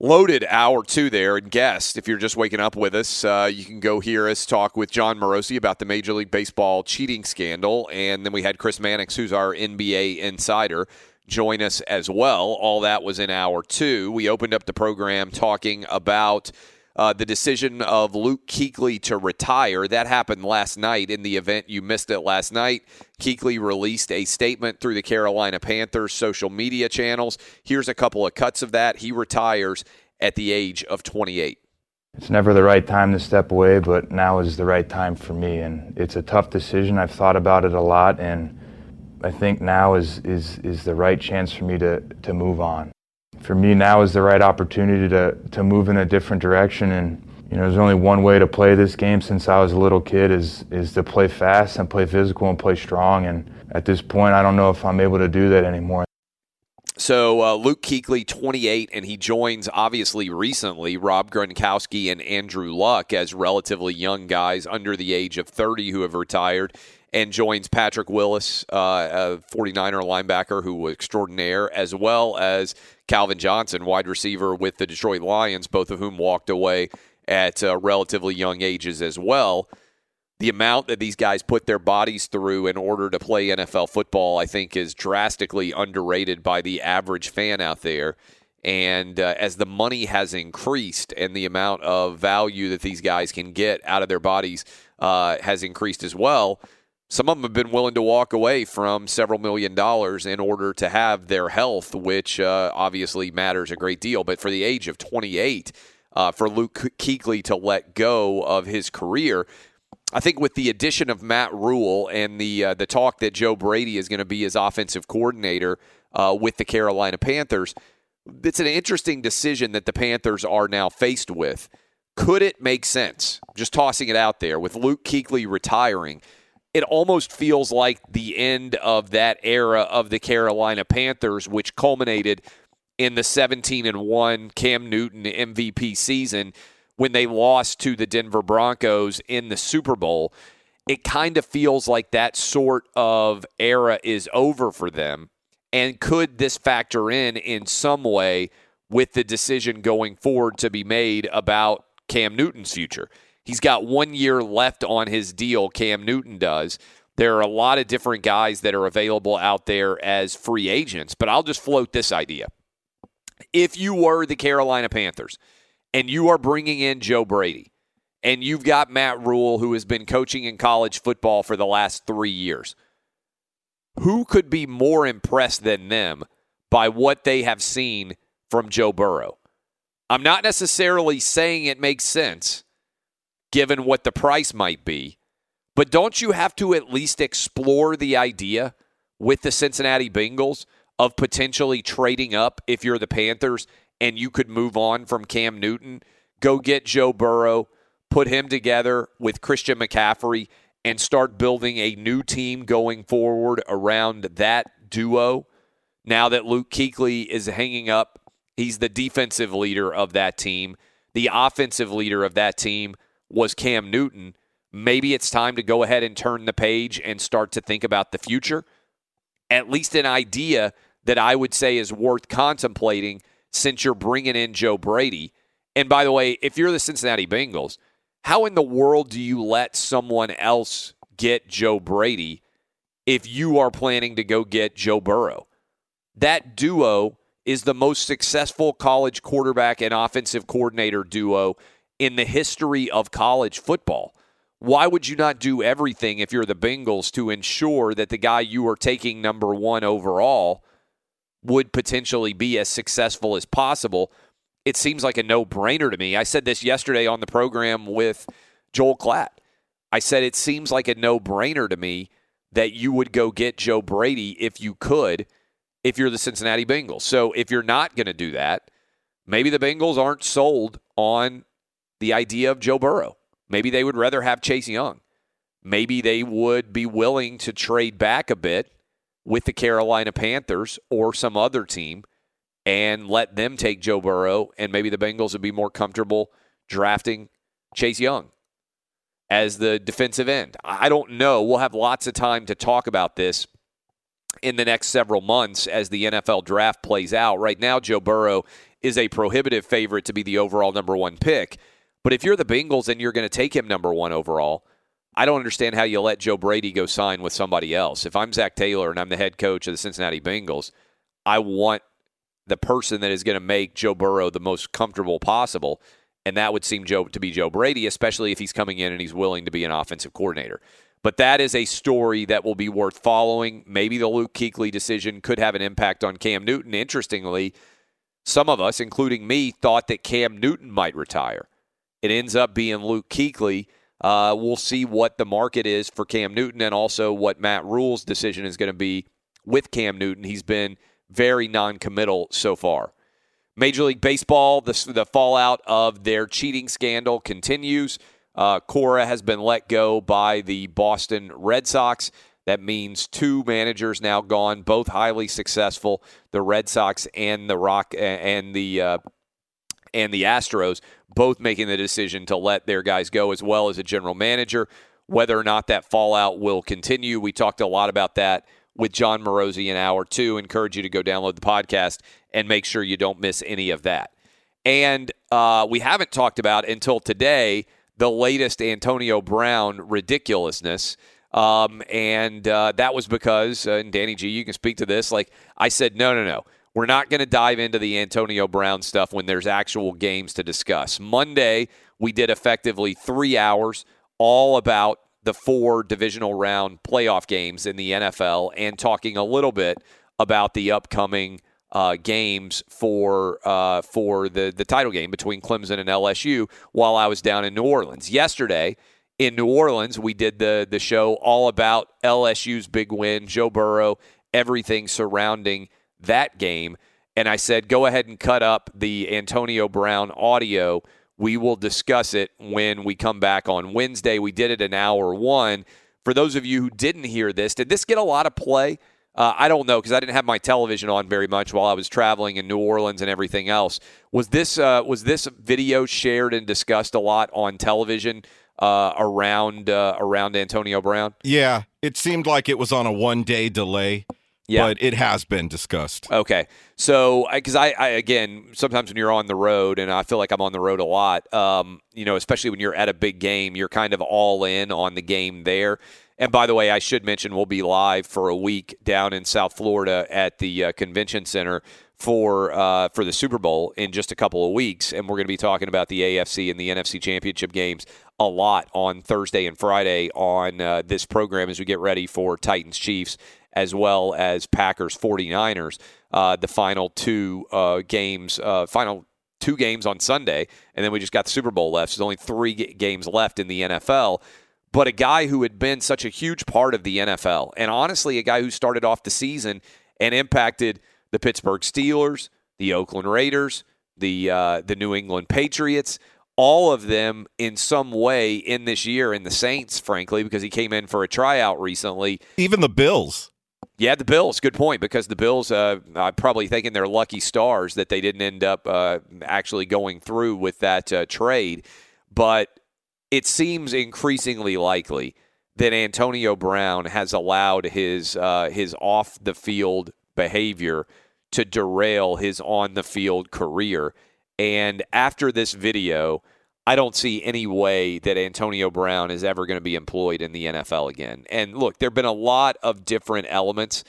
Loaded hour two there and guest. If you're just waking up with us, uh, you can go hear us talk with Jon Morosi about the Major League Baseball cheating scandal. And then we had Chris Mannix, who's our NBA insider, join us as well. All that was in hour two. We opened up the program talking about uh, the decision of Luke Kuechly to retire. That happened last night in the event. You missed it last night. Kuechly released a statement through the Carolina Panthers social media channels. Here's a couple of cuts of that. He retires at the age of 28. It's never the right time to step away, but now is the right time for me. And it's a tough decision. I've thought about it a lot, and I think now is, is, is the right chance for me to, to move on for me now is the right opportunity to, to move in a different direction. And, you know, there's only one way to play this game since I was a little kid is, is to play fast and play physical and play strong. And at this point, I don't know if I'm able to do that anymore. So uh, Luke Kuechly, 28, and he joins obviously recently Rob Gronkowski and Andrew Luck as relatively young guys under the age of 30 who have retired and joins Patrick Willis, uh, a 49er linebacker who was extraordinaire, as well as Calvin Johnson, wide receiver with the Detroit Lions, both of whom walked away at uh, relatively young ages as well. The amount that these guys put their bodies through in order to play NFL football, I think, is drastically underrated by the average fan out there. And uh, as the money has increased and the amount of value that these guys can get out of their bodies uh, has increased as well, some of them have been willing to walk away from several million dollars in order to have their health, which uh, obviously matters a great deal. But for the age of 28, uh, for Luke Kuechly to let go of his career, I think with the addition of Matt Rhule and the uh, the talk that Joe Brady is going to be his offensive coordinator uh, with the Carolina Panthers, it's an interesting decision that the Panthers are now faced with. Could it make sense? Just tossing it out there with Luke Kuechly retiring it almost feels like the end of that era of the Carolina Panthers, which culminated in the 17 and 1 Cam Newton MVP season when they lost to the Denver Broncos in the Super Bowl. It kind of feels like that sort of era is over for them. And could this factor in in some way with the decision going forward to be made about Cam Newton's future? He's got one year left on his deal, Cam Newton does. There are a lot of different guys that are available out there as free agents, but I'll just float this idea. If you were the Carolina Panthers and you are bringing in Joe Brady, and you've got Matt Rhule, who has been coaching in college football for the last three years, who could be more impressed than them by what they have seen from Joe Burrow? I'm not necessarily saying it makes sense given what the price might be, but don't you have to at least explore the idea with the Cincinnati Bengals of potentially trading up if you're the Panthers and you could move on from Cam Newton, go get Joe Burrow, put him together with Christian McCaffrey, and start building a new team going forward around that duo? Now that Luke Kuechly is hanging up, he's the defensive leader of that team. The offensive leader of that team was Cam Newton. Maybe it's time to go ahead and turn the page and start to think about the future. At least an idea that I would say is worth contemplating since you're bringing in Joe Brady. And by the way, if you're the Cincinnati Bengals, how in the world do you let someone else get Joe Brady if you are planning to go get Joe Burrow? That duo is the most successful college quarterback and offensive coordinator duo in the history of college football. Why would you not do everything if you're the Bengals to ensure that the guy you are taking number one overall would potentially be as successful as possible? It seems like a no brainer to me. I said this yesterday on the program with Joel Klatt. I said it seems like a no brainer to me that you would go get Joe Brady if you could, if you're the Cincinnati Bengals. So if you're not going to do that, maybe the Bengals aren't sold on the idea of Joe Burrow. Maybe they would rather have Chase Young. Maybe they would be willing to trade back a bit with the Carolina Panthers or some other team and let them take Joe Burrow, and maybe the Bengals would be more comfortable drafting Chase Young as the defensive end. I don't know. We'll have lots of time to talk about this in the next several months as the NFL draft plays out. Right now, Joe Burrow is a prohibitive favorite to be the overall number one pick. But if you're the Bengals and you're going to take him number one overall, I don't understand how you let Joe Brady go sign with somebody else. If I'm Zac Taylor and I'm the head coach of the Cincinnati Bengals, I want the person that is going to make Joe Burrow the most comfortable possible. And that would seem Joe to be Joe Brady, especially if he's coming in and he's willing to be an offensive coordinator. But that is a story that will be worth following. Maybe the Luke Kuechly decision could have an impact on Cam Newton. Interestingly, some of us, including me, thought that Cam Newton might retire. It ends up being Luke Kuechly. Uh, we'll see what the market is for Cam Newton and also what Matt Rhule's decision is going to be with Cam Newton. He's been very non-committal so far. Major League Baseball, the, the fallout of their cheating scandal continues. Uh, Cora has been let go by the Boston Red Sox. That means two managers now gone, both highly successful. The Red Sox and the Rock and the uh, and the Astros both making the decision to let their guys go, as well as a general manager. Whether or not that fallout will continue, we talked a lot about that with Jon Morosi in hour two. Encourage you to go download the podcast and make sure you don't miss any of that. And uh, we haven't talked about until today the latest Antonio Brown ridiculousness. Um, and uh, that was because, uh, and Danny G, you can speak to this. Like I said, no, no, no. We're not going to dive into the Antonio Brown stuff when there's actual games to discuss. Monday, we did effectively three hours all about the four divisional round playoff games in the NFL and talking a little bit about the upcoming uh, games for uh, for the the title game between Clemson and LSU while I was down in New Orleans yesterday. In New Orleans, we did the the show all about LSU's big win, Joe Burrow, everything surrounding that game. And I said, go ahead and cut up the Antonio Brown audio. We will discuss it when we come back on Wednesday. We did it an hour one. For those of you who didn't hear this, did this get a lot of play? Uh, I don't know because I didn't have my television on very much while I was traveling in New Orleans and everything else. Was this uh, was this video shared and discussed a lot on television uh, around uh, around Antonio Brown? Yeah, it seemed like it was on a one day delay. Yeah. But it has been discussed. Okay. So, because I, I, again, sometimes when you're on the road, and I feel like I'm on the road a lot, um, you know, especially when you're at a big game, you're kind of all in on the game there. And by the way, I should mention we'll be live for a week down in South Florida at the uh, convention center for uh, for the Super Bowl in just a couple of weeks, and we're going to be talking about the AFC and the NFC championship games a lot on Thursday and Friday on uh, this program as we get ready for Titans Chiefs as well as Packers 49ers. Uh, the final two uh, games, uh, final two games on Sunday, and then we just got the Super Bowl left. So there's only three g- games left in the NFL. But a guy who had been such a huge part of the NFL, and honestly, a guy who started off the season and impacted the Pittsburgh Steelers, the Oakland Raiders, the uh, the New England Patriots, all of them in some way in this year, in the Saints, frankly, because he came in for a tryout recently. Even the Bills. Yeah, the Bills. Good point because the Bills, uh, I'm probably thinking they're lucky stars that they didn't end up uh, actually going through with that uh, trade. But it seems increasingly likely that Antonio Brown has allowed his uh, his off the field behavior to derail his on the field career. And after this video, I don't see any way that Antonio Brown is ever going to be employed in the NFL again. And look, there have been a lot of different elements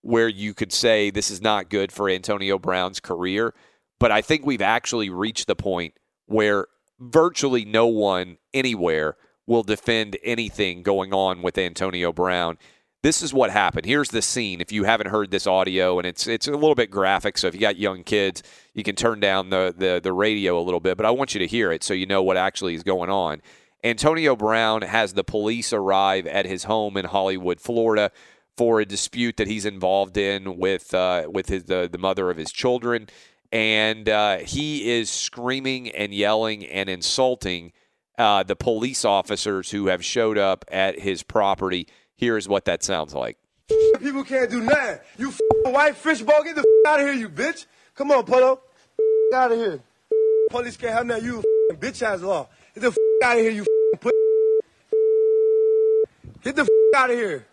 where you could say this is not good for Antonio Brown's career, but I think we've actually reached the point where virtually no one anywhere will defend anything going on with Antonio Brown this is what happened. Here's the scene. If you haven't heard this audio, and it's it's a little bit graphic, so if you got young kids, you can turn down the the, the radio a little bit. But I want you to hear it so you know what actually is going on. Antonio Brown has the police arrive at his home in Hollywood, Florida, for a dispute that he's involved in with uh, with his the, the mother of his children, and uh, he is screaming and yelling and insulting uh, the police officers who have showed up at his property here is what that sounds like. People can't do nothing. You white fishbowl, get the out of here, you bitch. Come on, Polo. out of here. Police can't have nothing. You bitch ass law. Get the out of here, you put. Get the out of here.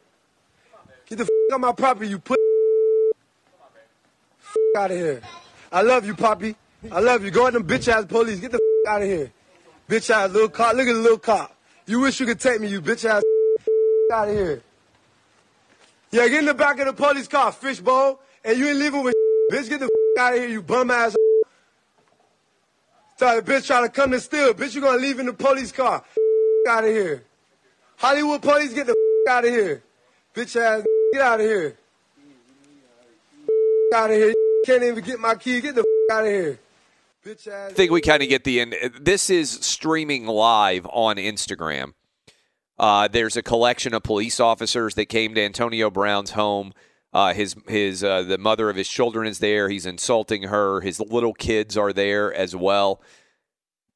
Get the on my property, you put. out of here. I love you, Poppy. I love you. Go at them bitch ass police. Get the out of here. Bitch ass little cop. Look at the little cop. You wish you could take me, you bitch ass out of here. Yeah, get in the back of the police car, fishbowl, and you ain't leaving with bitch. Get the out of here, you bum ass. The bitch trying to come to steal. Bitch, you gonna leave in the police car. out of here. Hollywood police, get the out of here. Bitch ass, get out of here. out of here. Can't even get my key. Get the out of here. Bitch ass. I think we kind of get the end. This is streaming live on Instagram. Uh, there's a collection of police officers that came to Antonio Brown's home. Uh, his his uh, the mother of his children is there. He's insulting her. His little kids are there as well.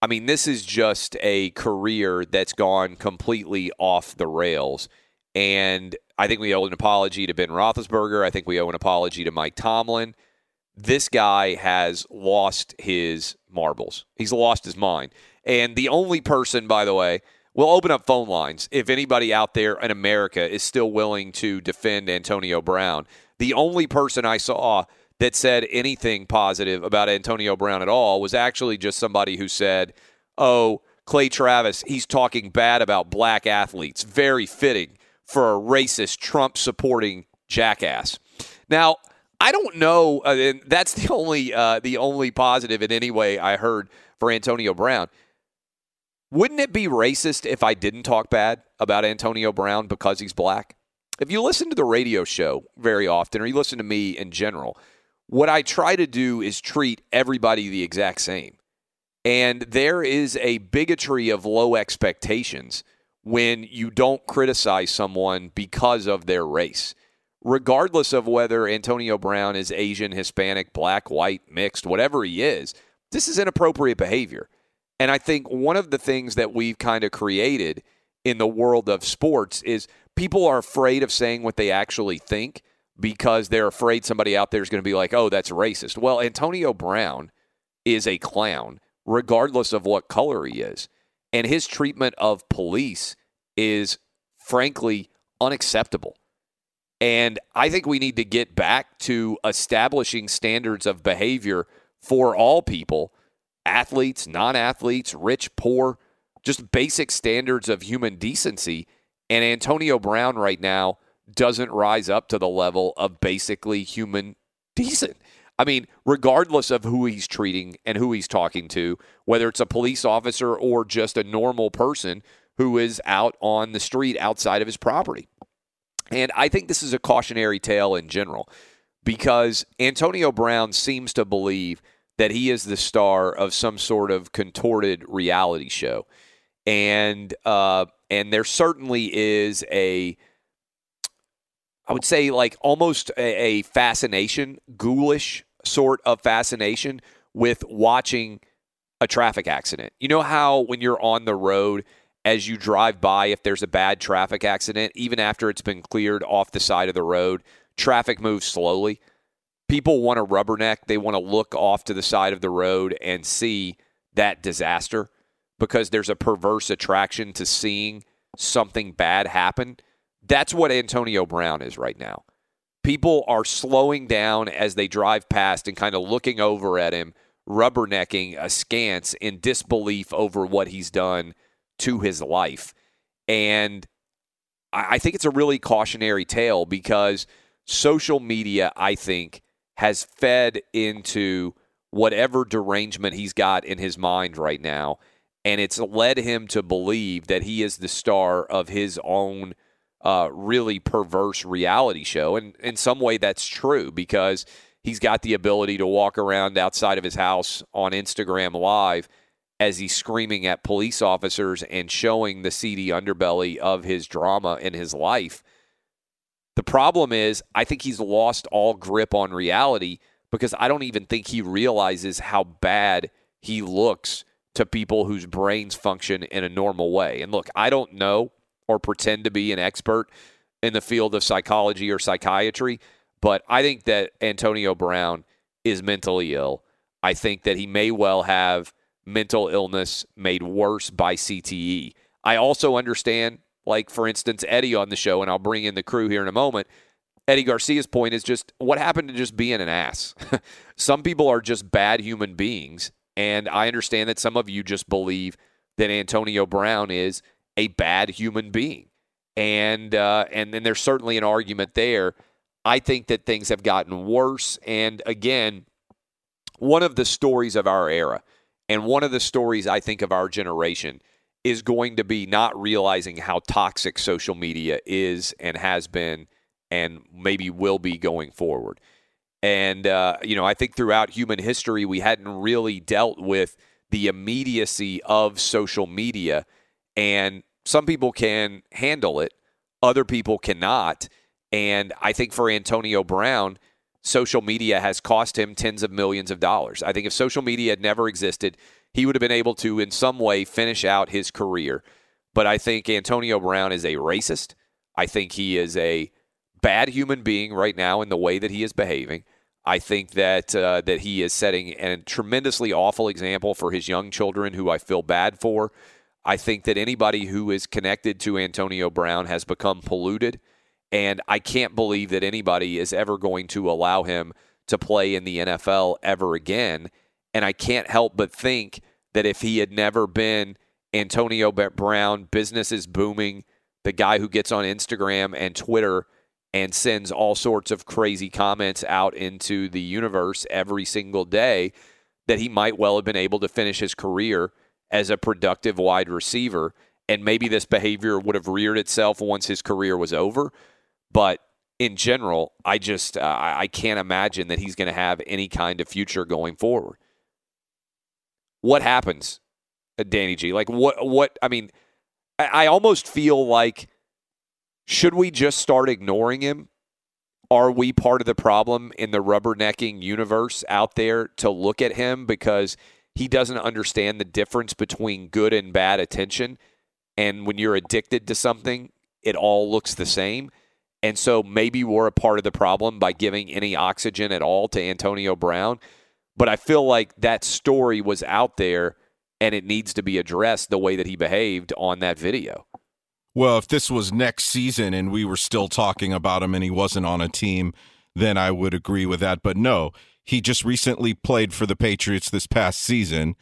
I mean, this is just a career that's gone completely off the rails. And I think we owe an apology to Ben Roethlisberger. I think we owe an apology to Mike Tomlin. This guy has lost his marbles. He's lost his mind. And the only person, by the way, We'll open up phone lines if anybody out there in America is still willing to defend Antonio Brown. The only person I saw that said anything positive about Antonio Brown at all was actually just somebody who said, oh, Clay Travis, he's talking bad about black athletes. Very fitting for a racist, Trump supporting jackass. Now, I don't know. Uh, that's the only uh, the only positive in any way I heard for Antonio Brown. Wouldn't it be racist if I didn't talk bad about Antonio Brown because he's black? If you listen to the radio show very often, or you listen to me in general, what I try to do is treat everybody the exact same. And there is a bigotry of low expectations when you don't criticize someone because of their race. Regardless of whether Antonio Brown is Asian, Hispanic, black, white, mixed, whatever he is, this is inappropriate behavior. And I think one of the things that we've kind of created in the world of sports is people are afraid of saying what they actually think because they're afraid somebody out there is going to be like, oh, that's racist. Well, Antonio Brown is a clown, regardless of what color he is. And his treatment of police is frankly unacceptable. And I think we need to get back to establishing standards of behavior for all people athletes, non athletes, rich, poor, just basic standards of human decency. And Antonio Brown right now doesn't rise up to the level of basically human decent. I mean, regardless of who he's treating and who he's talking to, whether it's a police officer or just a normal person who is out on the street outside of his property. And I think this is a cautionary tale in general because Antonio Brown seems to believe that he is the star of some sort of contorted reality show. And uh, and there certainly is a I would say like almost a, a fascination, ghoulish sort of fascination with watching a traffic accident. You know how when you're on the road as you drive by if there's a bad traffic accident even after it's been cleared off the side of the road, traffic moves slowly. People want to rubberneck, they want to look off to the side of the road and see that disaster because there's a perverse attraction to seeing something bad happen. That's what Antonio Brown is right now. People are slowing down as they drive past and kind of looking over at him, rubbernecking askance in disbelief over what he's done to his life. And I think it's a really cautionary tale because social media, I think, has fed into whatever derangement he's got in his mind right now. And it's led him to believe that he is the star of his own uh, really perverse reality show. And in some way, that's true because he's got the ability to walk around outside of his house on Instagram Live as he's screaming at police officers and showing the seedy underbelly of his drama in his life. The problem is, I think he's lost all grip on reality because I don't even think he realizes how bad he looks to people whose brains function in a normal way. And look, I don't know or pretend to be an expert in the field of psychology or psychiatry, but I think that Antonio Brown is mentally ill. I think that he may well have mental illness made worse by CTE. I also understand, like, for instance, Eddie on the show, and I'll bring in the crew here in a moment. Eddie Garcia's point is just what happened to just being an ass? some people are just bad human beings. And I understand that some of you just believe that Antonio Brown is a bad human being. And uh, and then there's certainly an argument there. I think that things have gotten worse. And again, one of the stories of our era, and one of the stories I think of our generation, is going to be not realizing how toxic social media is and has been, and maybe will be going forward. And uh, you know, I think throughout human history, we hadn't really dealt with the immediacy of social media and some people can handle it, other people cannot. And I think for Antonio Brown, social media has cost him tens of millions of dollars. I think if social media had never existed, he would have been able to, in some way, finish out his career. But I think Antonio Brown is a racist. I think he is a bad human being right now in the way that he is behaving. I think that uh, that he is setting a tremendously awful example for his young children, who I feel bad for. I think that anybody who is connected to Antonio Brown has become polluted. And I can't believe that anybody is ever going to allow him to play in the NFL ever again. And I can't help but think that if he had never been Antonio Brown, business is booming, the guy who gets on Instagram and Twitter and sends all sorts of crazy comments out into the universe every single day, that he might well have been able to finish his career as a productive wide receiver. And maybe this behavior would have reared itself once his career was over. But in general, I just uh, I can't imagine that he's going to have any kind of future going forward. What happens, uh, Danny G? Like what? What? I mean, I, I almost feel like should we just start ignoring him? Are we part of the problem in the rubbernecking universe out there to look at him because he doesn't understand the difference between good and bad attention. And when you're addicted to something, it all looks the same. And so maybe we're a part of the problem by giving any oxygen at all to Antonio Brown. But I feel like that story was out there and it needs to be addressed the way that he behaved on that video. Well, if this was next season and we were still talking about him and he wasn't on a team, then I would agree with that. But no, he just recently played for the Patriots this past season.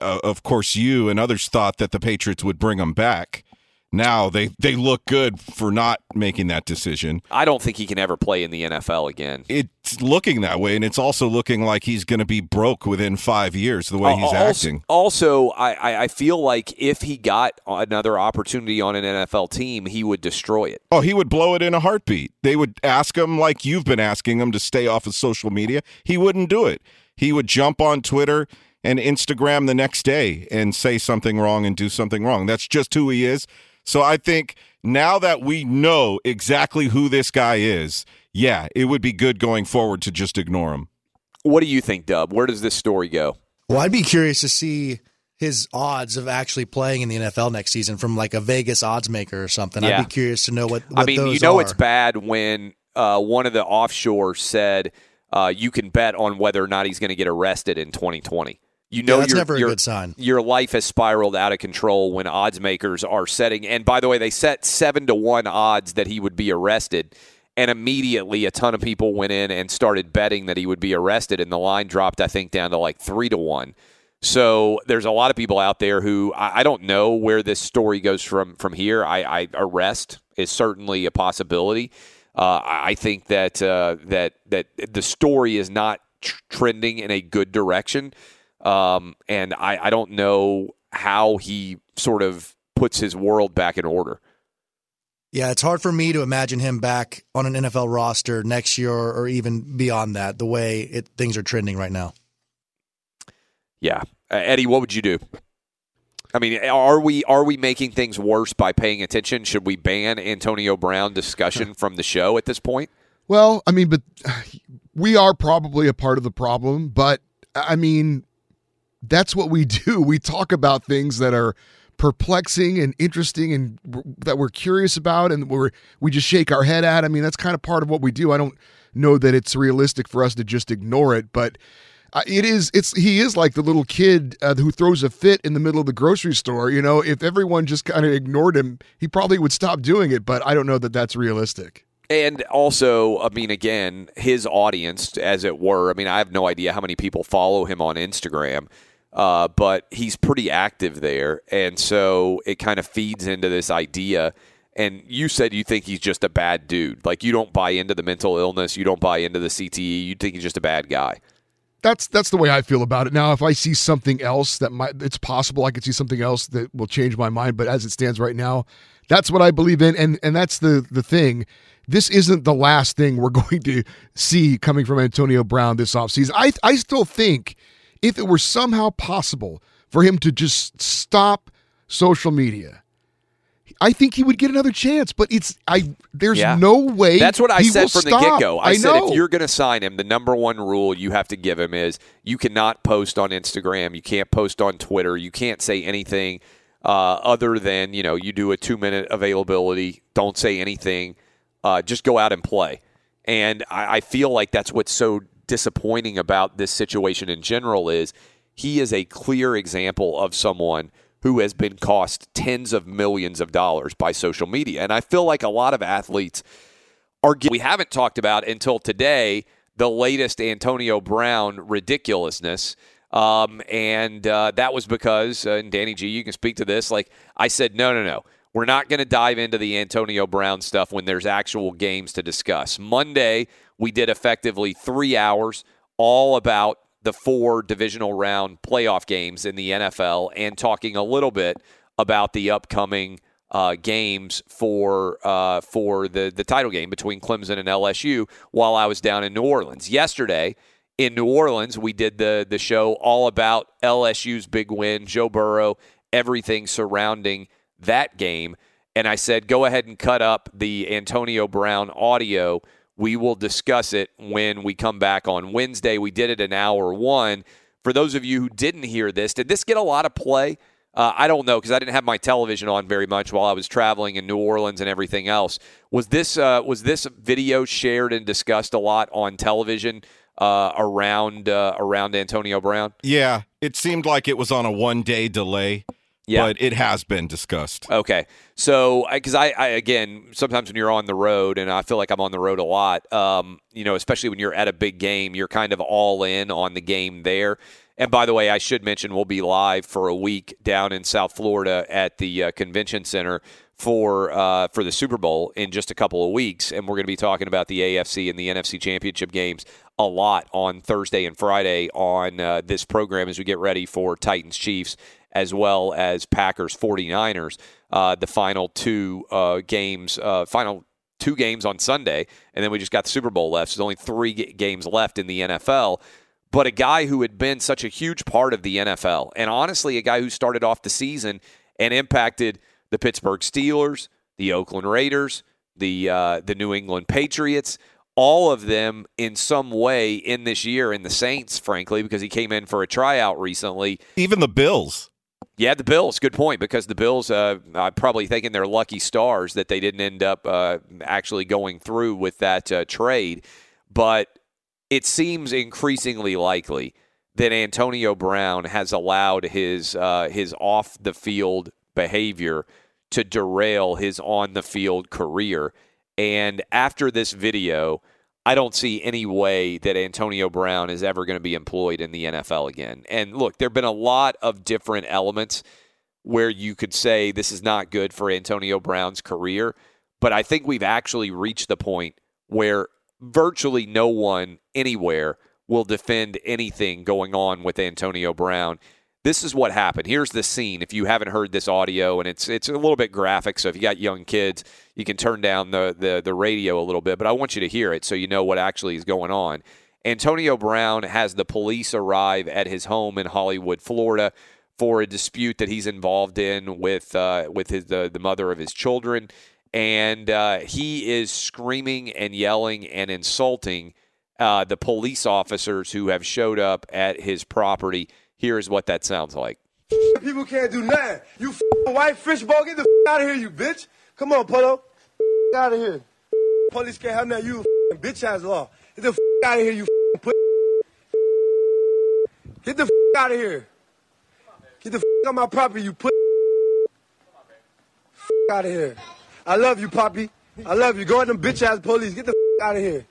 Uh, of course, you and others thought that the Patriots would bring him back. Now they they look good for not making that decision. I don't think he can ever play in the NFL again. It's looking that way, and it's also looking like he's going to be broke within five years. The way uh, he's uh, also, acting. Also, I, I- I feel like if he got another opportunity on an NFL team, he would destroy it. Oh, he would blow it in a heartbeat. They would ask him like you've been asking him to stay off of social media. He wouldn't do it. He would jump on Twitter and Instagram the next day and say something wrong and do something wrong. That's just who he is. So I think now that we know exactly who this guy is, yeah, it would be good going forward to just ignore him. What do you think, Dub? Where does this story go? Well, I'd be curious to see his odds of actually playing in the NFL next season from like a Vegas odds maker or something. Yeah. I'd be curious to know what, what I mean, those you know are. it's bad when uh, one of the offshore said uh, you can bet on whether or not he's going to get arrested in 2020. You know, Yeah, that's your, never a your- good sign. Your life has spiraled out of control when odds makers are setting. And by the way, they set seven to one odds that he would be arrested. And immediately, a ton of people went in and started betting that he would be arrested, and the line dropped, I think, down to like three to one. So there's a lot of people out there who I, I don't know where this story goes from from here. I, I arrest is certainly a possibility. Uh, I think that uh, that that the story is not tr- trending in a good direction, um, and I, I don't know how he sort of puts his world back in order. Yeah, it's hard for me to imagine him back on an NFL roster next year or, or even beyond that. The way it, things are trending right now. Yeah, uh, Eddie, what would you do? I mean, are we are we making things worse by paying attention? Should we ban Antonio Brown discussion from the show at this point? Well, I mean, but we are probably a part of the problem. But I mean, that's what we do. We talk about things that are perplexing and interesting and that we're curious about and we're we just shake our head at. I mean, that's kind of part of what we do. I don't know that it's realistic for us to just ignore it, but it is it's he is like the little kid uh, who throws a fit in the middle of the grocery store, you know, if everyone just kind of ignored him, he probably would stop doing it, but I don't know that that's realistic. And also, I mean, again, his audience, as it were. I mean, I have no idea how many people follow him on Instagram, uh, but he's pretty active there, and so it kind of feeds into this idea. And you said you think he's just a bad dude. Like you don't buy into the mental illness, you don't buy into the CTE. You think he's just a bad guy. that's that's the way I feel about it. Now, if I see something else that might, it's possible I could see something else that will change my mind. But as it stands right now, that's what I believe in, and and that's the the thing. This isn't the last thing we're going to see coming from Antonio Brown this offseason. I I still think if it were somehow possible for him to just stop social media. I think he would get another chance, but it's I. There's Yeah. no way. That's what I said from the get go. I, said know. if you're going to sign him, the number one rule you have to give him is you cannot post on Instagram, you can't post on Twitter, you can't say anything uh, other than you know you do a two minute availability. Don't say anything. Uh, just go out and play. And I, I feel like that's what's so disappointing about this situation in general is he is a clear example of someone who has been cost tens of millions of dollars by social media. And I feel like a lot of athletes are we haven't talked about until today the latest Antonio Brown ridiculousness. Um, and uh, that was because, uh, and Danny G, you can speak to this. Like I said, no, no, no. We're not going to dive into the Antonio Brown stuff when there's actual games to discuss. Monday, we did effectively three hours all about the four divisional round playoff games in the NFL and talking a little bit about the upcoming uh, games for uh, for the the title game between Clemson and LSU while I was down in New Orleans yesterday. In New Orleans, we did the the show all about LSU's big win, Joe Burrow, everything surrounding that game. And I said, go ahead and cut up the Antonio Brown audio. We will discuss it when we come back on Wednesday. We did it an hour one. For those of you who didn't hear this, did this get a lot of play? Uh, I don't know because I didn't have my television on very much while I was traveling in New Orleans and everything else. Was this uh, was this video shared and discussed a lot on television uh, around uh, around Antonio Brown? Yeah, it seemed like it was on a one day delay. Yeah. but it has been discussed. Okay, so because I, I again sometimes when you're on the road, and I feel like I'm on the road a lot. Um, you know, especially when you're at a big game, you're kind of all in on the game there. And by the way, I should mention we'll be live for a week down in South Florida at the uh, convention center for uh, for the Super Bowl in just a couple of weeks, and we're going to be talking about the AFC and the NFC championship games a lot on Thursday and Friday on uh, this program as we get ready for Titans Chiefs as well as Packers 49ers, uh, the final two uh, games, uh, final two games on Sunday, and then we just got the Super Bowl left. So there's only three g- games left in the NFL. But a guy who had been such a huge part of the NFL, and honestly, a guy who started off the season and impacted the Pittsburgh Steelers, the Oakland Raiders, the uh, the New England Patriots, all of them in some way in this year, in the Saints, frankly, because he came in for a tryout recently. Even the Bills. Yeah, the Bills. Good point because the Bills, uh, I'm probably thinking they're lucky stars that they didn't end up uh, actually going through with that uh, trade. But it seems increasingly likely that Antonio Brown has allowed his uh, his off the field behavior to derail his on the field career. And after this video, I don't see any way that Antonio Brown is ever going to be employed in the NFL again. And look, there have been a lot of different elements where you could say this is not good for Antonio Brown's career, but I think we've actually reached the point where virtually no one anywhere will defend anything going on with Antonio Brown. This is what happened. Here's the scene. If you haven't heard this audio, and it's it's a little bit graphic, so if you got young kids, you can turn down the, the the radio a little bit. But I want you to hear it so you know what actually is going on. Antonio Brown has the police arrive at his home in Hollywood, Florida, for a dispute that he's involved in with uh, with his the, the mother of his children, and uh, he is screaming and yelling and insulting uh, the police officers who have showed up at his property. Here is what that sounds like. People can't do nothing. You white fishbowl, get the out of here, you bitch. Come on, Polo. Out of here. Police can't have nothing. You bitch ass law. Get the out of here, you put. Get the out of here. Get the on my property, you put. Out of here. I love you, Poppy. I love you. Go at them bitch ass police. Get the out of here.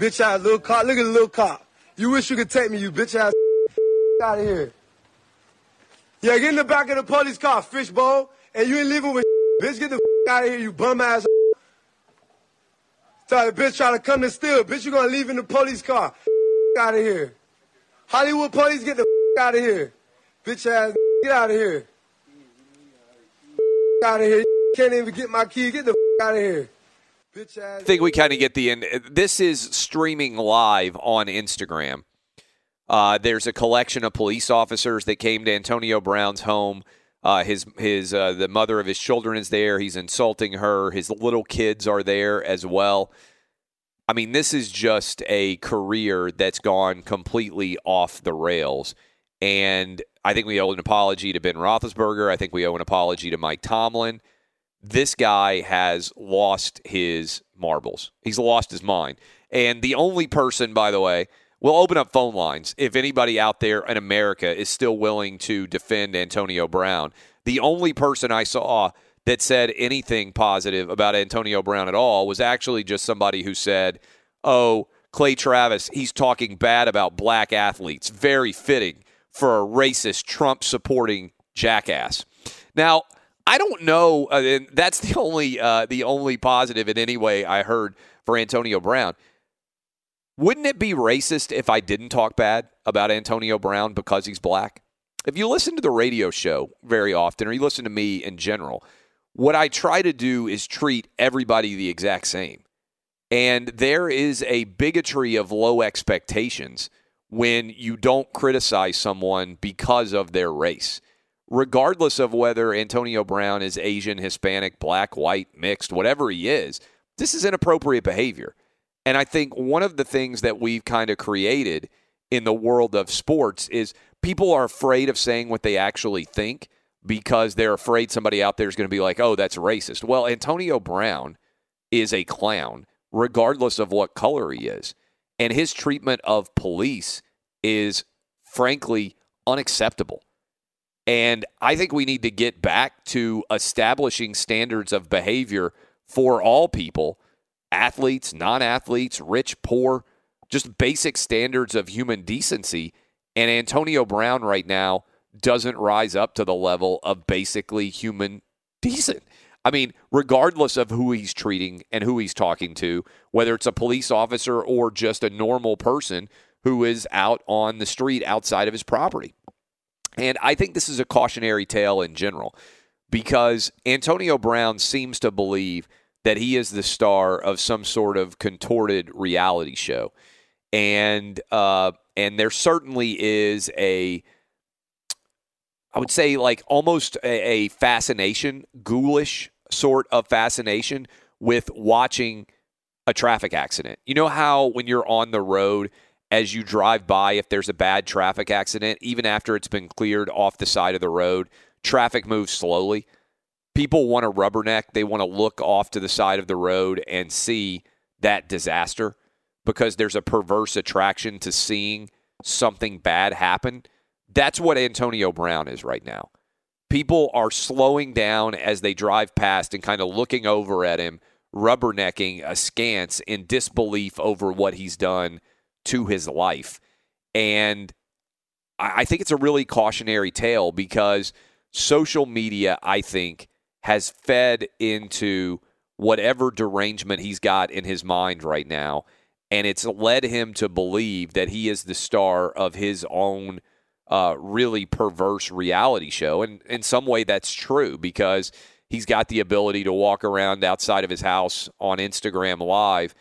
Bitch ass little cop. Look at the little cop. You wish you could take me, you bitch ass. Out of here. Yeah, get in the back of the police car, fishbowl, and you ain't leaving with bitch. Get the out of here, you bum ass. The bitch try to come to steal. Bitch, you gonna leave in the police car. out of here. Hollywood police, get the out of here. Bitch ass, get out of here. out of here. Can't even get my key. Get the out of here. Bitch ass. I think we kind of get the end. This is streaming live on Instagram. Uh, there's a collection of police officers that came to Antonio Brown's home. Uh, his his uh, the mother of his children is there. He's insulting her. His little kids are there as well. I mean, this is just a career that's gone completely off the rails. And I think we owe an apology to Ben Roethlisberger. I think we owe an apology to Mike Tomlin. This guy has lost his marbles. He's lost his mind. And the only person, by the way, we'll open up phone lines if anybody out there in America is still willing to defend Antonio Brown. The only person I saw that said anything positive about Antonio Brown at all was actually just somebody who said, Oh, Clay Travis, he's talking bad about black athletes. Very fitting for a racist, Trump supporting jackass. Now, I don't know. Uh, that's the only uh, the only positive in any way I heard for Antonio Brown. Wouldn't it be racist if I didn't talk bad about Antonio Brown because he's black? If you listen to the radio show very often, or you listen to me in general, what I try to do is treat everybody the exact same. And there is a bigotry of low expectations when you don't criticize someone because of their race. Regardless of whether Antonio Brown is Asian, Hispanic, black, white, mixed, whatever he is, this is inappropriate behavior. And I think one of the things that we've kind of created in the world of sports is people are afraid of saying what they actually think because they're afraid somebody out there is going to be like, oh, that's racist. Well, Antonio Brown is a clown, regardless of what color he is. And his treatment of police is frankly unacceptable. And I think we need to get back to establishing standards of behavior for all people athletes, non athletes, rich, poor, just basic standards of human decency. And Antonio Brown right now doesn't rise up to the level of basically human decent. I mean, regardless of who he's treating and who he's talking to, whether it's a police officer or just a normal person who is out on the street outside of his property. And I think this is a cautionary tale in general because Antonio Brown seems to believe that he is the star of some sort of contorted reality show. And uh, and there certainly is a I would say like almost a, a fascination, ghoulish sort of fascination with watching a traffic accident. You know how when you're on the road as you drive by if there's a bad traffic accident even after it's been cleared off the side of the road, traffic moves slowly. People want to rubberneck, they want to look off to the side of the road and see that disaster because there's a perverse attraction to seeing something bad happen. That's what Antonio Brown is right now. People are slowing down as they drive past and kind of looking over at him, rubbernecking askance in disbelief over what he's done to his life. And I think it's a really cautionary tale because social media, I think, has fed into whatever derangement he's got in his mind right now. And it's led him to believe that he is the star of his own uh, really perverse reality show. And in some way, that's true because he's got the ability to walk around outside of his house on Instagram Live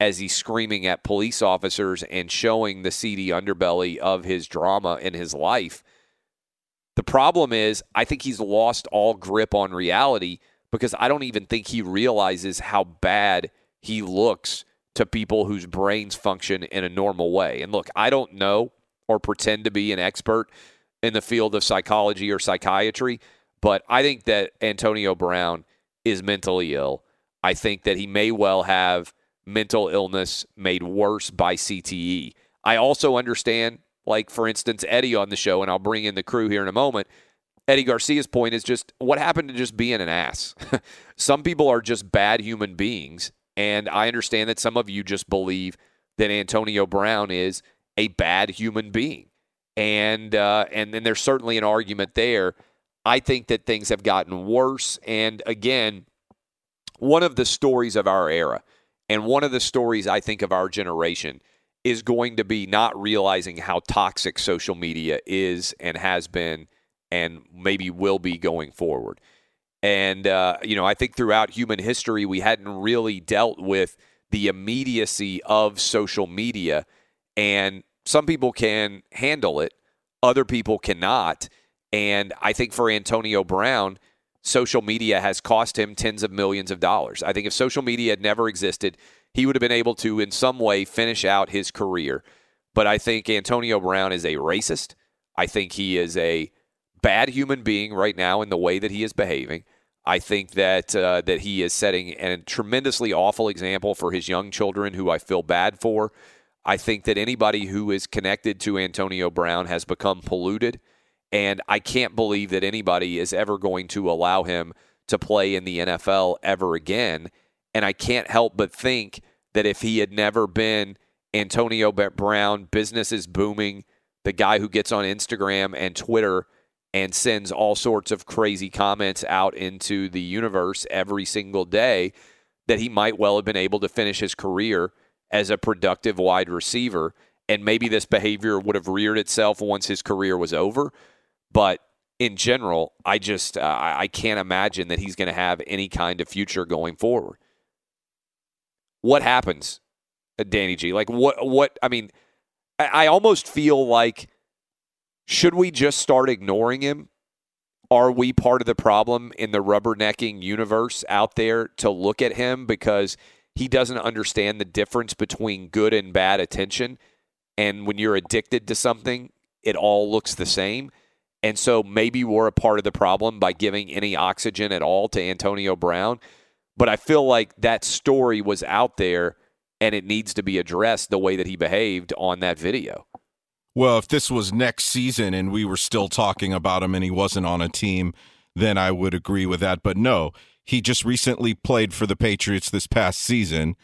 as he's screaming at police officers and showing the seedy underbelly of his drama in his life. The problem is, I think he's lost all grip on reality because I don't even think he realizes how bad he looks to people whose brains function in a normal way. And look, I don't know or pretend to be an expert in the field of psychology or psychiatry, but I think that Antonio Brown is mentally ill. I think that he may well have mental illness made worse by CTE. I also understand, like, for instance, Eddie on the show, and I'll bring in the crew here in a moment. Eddie Garcia's point is just what happened to just being an ass? some people are just bad human beings. And I understand that some of you just believe that Antonio Brown is a bad human being. And uh, and then there's certainly an argument there. I think that things have gotten worse. And again, one of the stories of our era, and one of the stories I think of our generation, is going to be not realizing how toxic social media is and has been, and maybe will be going forward. And uh, you know, I think throughout human history, we hadn't really dealt with the immediacy of social media, and some people can handle it, other people cannot. And I think for Antonio Brown, social media has cost him tens of millions of dollars. I think if social media had never existed, he would have been able to, in some way, finish out his career. But I think Antonio Brown is a racist. I think he is a bad human being right now in the way that he is behaving. I think that uh, that he is setting a tremendously awful example for his young children, who I feel bad for. I think that anybody who is connected to Antonio Brown has become polluted. And I can't believe that anybody is ever going to allow him to play in the NFL ever again. And I can't help but think that if he had never been Antonio Brown, business is booming, the guy who gets on Instagram and Twitter and sends all sorts of crazy comments out into the universe every single day, that he might well have been able to finish his career as a productive wide receiver. And maybe this behavior would have reared itself once his career was over. But in general, I just uh, I can't imagine that he's going to have any kind of future going forward. What happens, uh, Danny G? Like what? What? I mean, I, I almost feel like should we just start ignoring him? Are we part of the problem in the rubbernecking universe out there to look at him because he doesn't understand the difference between good and bad attention. And when you're addicted to something, it all looks the same. And so maybe we're a part of the problem by giving any oxygen at all to Antonio Brown. But I feel like that story was out there and it needs to be addressed the way that he behaved on that video. Well, if this was next season and we were still talking about him and he wasn't on a team, then I would agree with that. But no, he just recently played for the Patriots this past season.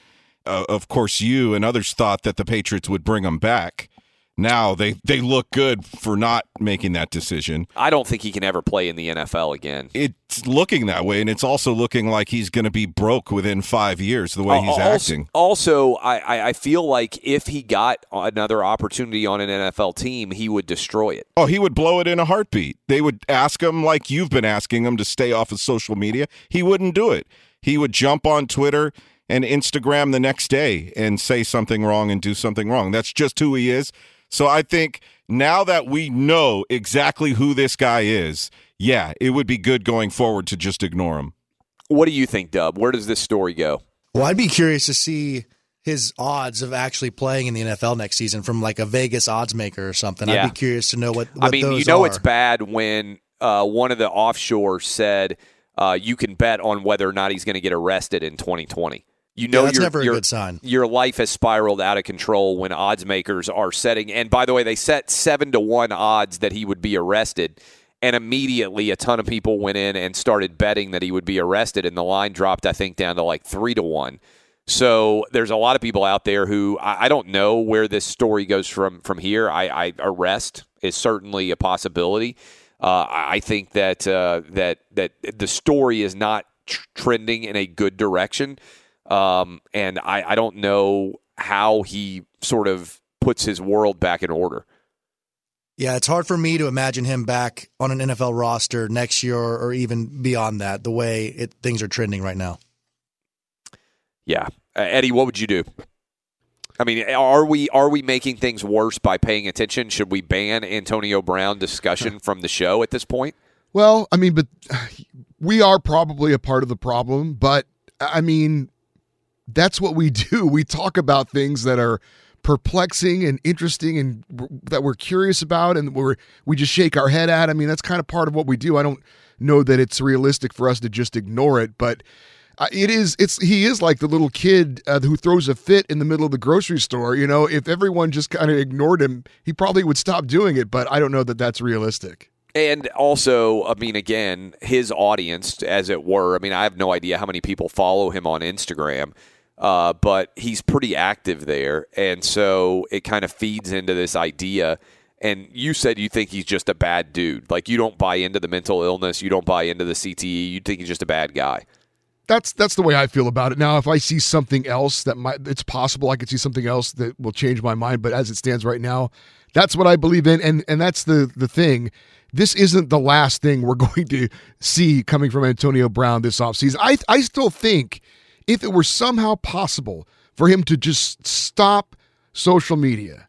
Uh, of course, you and others thought that the Patriots would bring him back. Now they, they look good for not making that decision. I don't think he can ever play in the NFL again. It's looking that way, and it's also looking like he's going to be broke within five years the way uh, he's uh, also, acting. Also, I, I feel like if he got another opportunity on an NFL team, he would destroy it. Oh, he would blow it in a heartbeat. They would ask him, like you've been asking him, to stay off of social media. He wouldn't do it. He would jump on Twitter and Instagram the next day and say something wrong and do something wrong. That's just who he is. So I think now that we know exactly who this guy is, yeah, it would be good going forward to just ignore him. What do you think, Dub? Where does this story go? Well, I'd be curious to see his odds of actually playing in the NFL next season from like a Vegas odds maker or something. Yeah. I'd be curious to know what, what I mean, those you know are. it's bad when uh, one of the offshore said uh, you can bet on whether or not he's going to get arrested in 2020. You know, Yeah, that's your, never a your, good sign. Your life has spiraled out of control when odds makers are setting. And by the way, they set seven to one odds that he would be arrested. And immediately, a ton of people went in and started betting that he would be arrested. And the line dropped, I think, down to like three to one. So there's a lot of people out there who I, I don't know where this story goes from from here. I, I arrest is certainly a possibility. Uh, I think that uh, that that the story is not tr- trending in a good direction, um, and I, I don't know how he sort of puts his world back in order. Yeah, it's hard for me to imagine him back on an NFL roster next year or, or even beyond that. The way it, things are trending right now. Yeah, uh, Eddie, what would you do? I mean, are we are we making things worse by paying attention? Should we ban Antonio Brown discussion from the show at this point? Well, I mean, but we are probably a part of the problem, but I mean, that's what we do. We talk about things that are perplexing and interesting and that we're curious about and we're we just shake our head at. I mean, that's kind of part of what we do. I don't know that it's realistic for us to just ignore it, but it is it's he is like the little kid uh, who throws a fit in the middle of the grocery store, you know, if everyone just kind of ignored him, he probably would stop doing it, but I don't know that that's realistic. And also, I mean, again, his audience, as it were. I mean, I have no idea how many people follow him on Instagram, uh, but he's pretty active there, and so it kind of feeds into this idea. And you said you think he's just a bad dude. Like you don't buy into the mental illness, you don't buy into the CTE. You think he's just a bad guy. that's that's the way I feel about it. Now, if I see something else that might, it's possible I could see something else that will change my mind. But as it stands right now, that's what I believe in, and and that's the the thing. This isn't the last thing we're going to see coming from Antonio Brown this offseason. I I still think if it were somehow possible for him to just stop social media.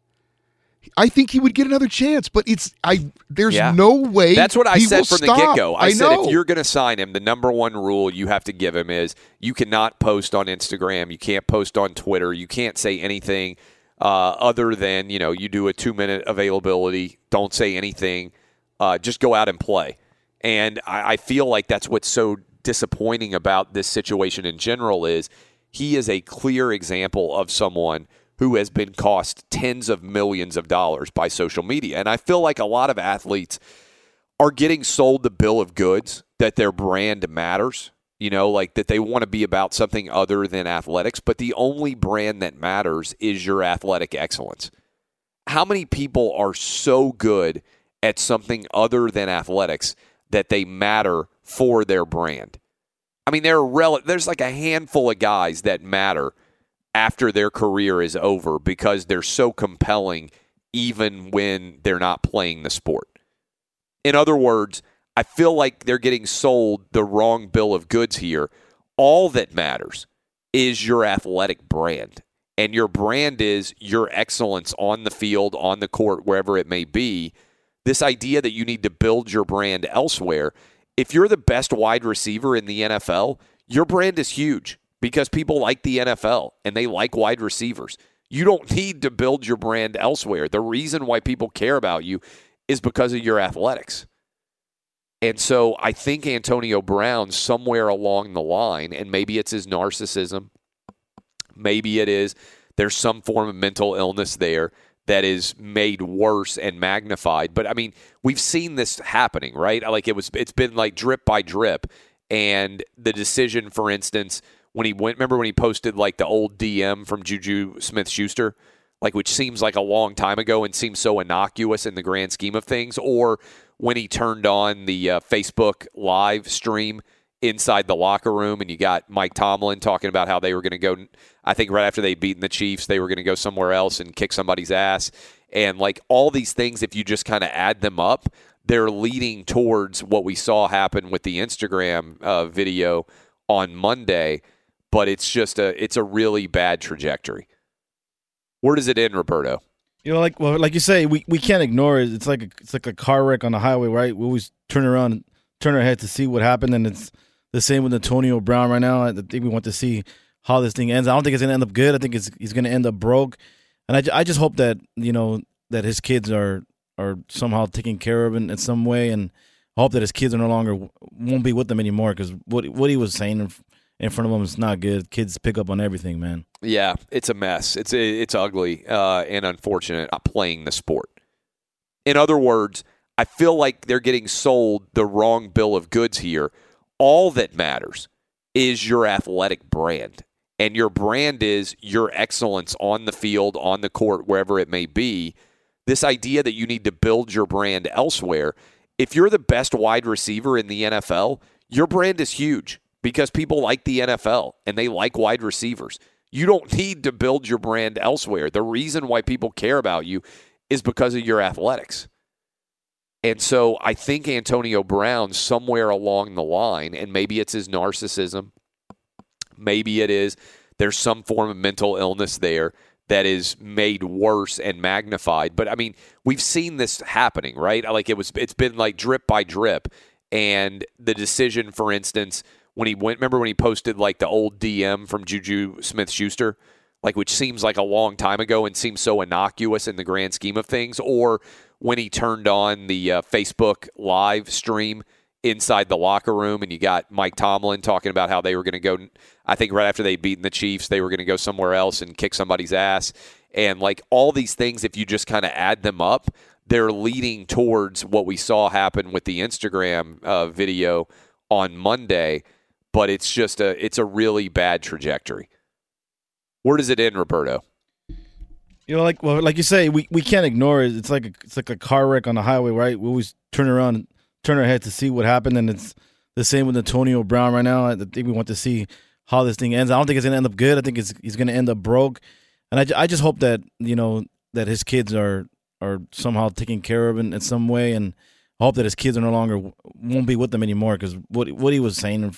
I think he would get another chance, but it's I. There's Yeah. no way. That's what I said from the get go. I, said know. if you're going to sign him, the number one rule you have to give him is you cannot post on Instagram, you can't post on Twitter, you can't say anything uh, other than you know you do a two minute availability. Don't say anything. Uh, just go out and play. And I, I feel like that's what's so disappointing about this situation in general is he is a clear example of someone who has been cost tens of millions of dollars by social media. And I feel like a lot of athletes are getting sold the bill of goods that their brand matters, you know, like that they want to be about something other than athletics, but the only brand that matters is your athletic excellence. How many people are so good at something other than athletics that they matter for their brand? I mean, there are rel- there's like a handful of guys that matter after their career is over because they're so compelling even when they're not playing the sport. In other words, I feel like they're getting sold the wrong bill of goods here. All that matters is your athletic brand. And your brand is your excellence on the field, on the court, wherever it may be. This idea that you need to build your brand elsewhere. If you're the best wide receiver in the NFL, your brand is huge because people like the NFL and they like wide receivers. You don't need to build your brand elsewhere. The reason why people care about you is because of your athletics. And so I think Antonio Brown, somewhere along the line, and maybe it's his narcissism, maybe it is there's some form of mental illness there that is made worse and magnified. But I mean, we've seen this happening, right? Like it was it's been like drip by drip. And the decision, for instance, when he went remember when he posted like the old DM from Juju Smith Schuster? Like which seems like a long time ago and seems so innocuous in the grand scheme of things, or when he turned on the uh, Facebook live stream inside the locker room and you got Mike Tomlin talking about how they were going to go I think right after they beaten the Chiefs they were going to go somewhere else and kick somebody's ass and like all these things if you just kind of add them up they're leading towards what we saw happen with the Instagram uh, video on Monday but it's just a it's a really bad trajectory where does it end Roberto You know, like well, like you say, we, we can't ignore it. It's like a, it's like a car wreck on the highway, right? We always turn around, and turn our head to see what happened, and it's the same with Antonio Brown right now. I think we want to see how this thing ends. I don't think it's gonna end up good. I think it's he's gonna end up broke, and I, I just hope that you know that his kids are are somehow taken care of in, in some way, and I hope that his kids are no longer won't be with them anymore because what what he was saying in, front of them is not good. Kids pick up on everything, man. Yeah, it's a mess. It's it's ugly uh, and unfortunate. Not playing the sport. In other words, I feel like they're getting sold the wrong bill of goods here. All that matters is your athletic brand, and your brand is your excellence on the field, on the court, wherever it may be. This idea that you need to build your brand elsewhere. If you're the best wide receiver in the NFL, your brand is huge because people like the NFL and they like wide receivers. You don't need to build your brand elsewhere. The reason why people care about you is because of your athletics. And so I think Antonio Brown, somewhere along the line, and maybe it's his narcissism, maybe it is, there's some form of mental illness there that is made worse and magnified. But I mean, we've seen this happening, right? Like it was, it's been like drip by drip. And the decision, for instance, when he went, remember when he posted like the old DM from Juju Smith Schuster? Like, which seems like a long time ago and seems so innocuous in the grand scheme of things, or when he turned on the uh, Facebook live stream inside the locker room and you got Mike Tomlin talking about how they were going to go I think right after they'd beaten the Chiefs they were going to go somewhere else and kick somebody's ass. And like all these things if you just kind of add them up they're leading towards what we saw happen with the Instagram uh, video on Monday but it's just a it's a really bad trajectory. Where does it end Roberto You know, like well, like you say, we, we can't ignore it. It's like a, it's like a car wreck on the highway, right? We always turn around, and turn our head to see what happened, and it's the same with Antonio Brown right now. I think we want to see how this thing ends. I don't think it's gonna end up good. I think it's he's gonna end up broke, and I, I just hope that you know that his kids are are somehow taken care of in, in some way, and hope that his kids are no longer won't be with them anymore because what what he was saying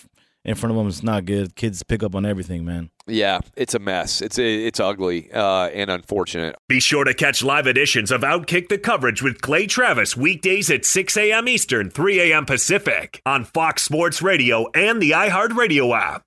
in, in front of them is not good. Kids pick up on everything, man. yeah it's a mess it's it's ugly uh, and unfortunate Be sure to catch live editions of Outkick the Coverage with Clay Travis weekdays at 6 a.m. Eastern, 3 a.m. Pacific on Fox Sports Radio and the iHeartRadio app.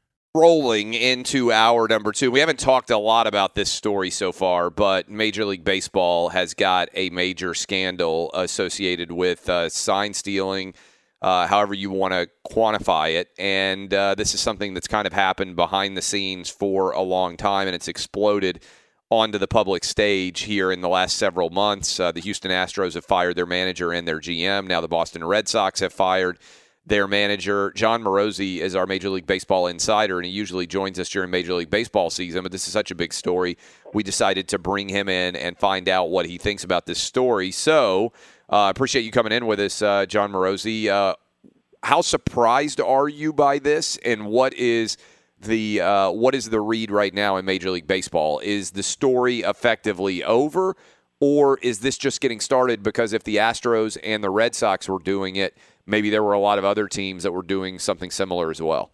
rolling into our number two. We haven't talked a lot about this story so far, but Major League Baseball has got a major scandal associated with uh, sign stealing, uh, however you want to quantify it. And uh, this is something that's kind of happened behind the scenes for a long time, and it's exploded onto the public stage here in the last several months. Uh, the Houston Astros have fired their manager and their GM. Now the Boston Red Sox have fired their manager. Jon Morosi is our Major League Baseball insider, and he usually joins us during Major League Baseball season. But this is such a big story, we decided to bring him in and find out what he thinks about this story. So, I uh, appreciate you coming in with us, uh, Jon Morosi. Uh, how surprised are you by this, and what is the uh, what is the read right now in Major League Baseball? Is the story effectively over? Or is this just getting started because if the Astros and the Red Sox were doing it, maybe there were a lot of other teams that were doing something similar as well.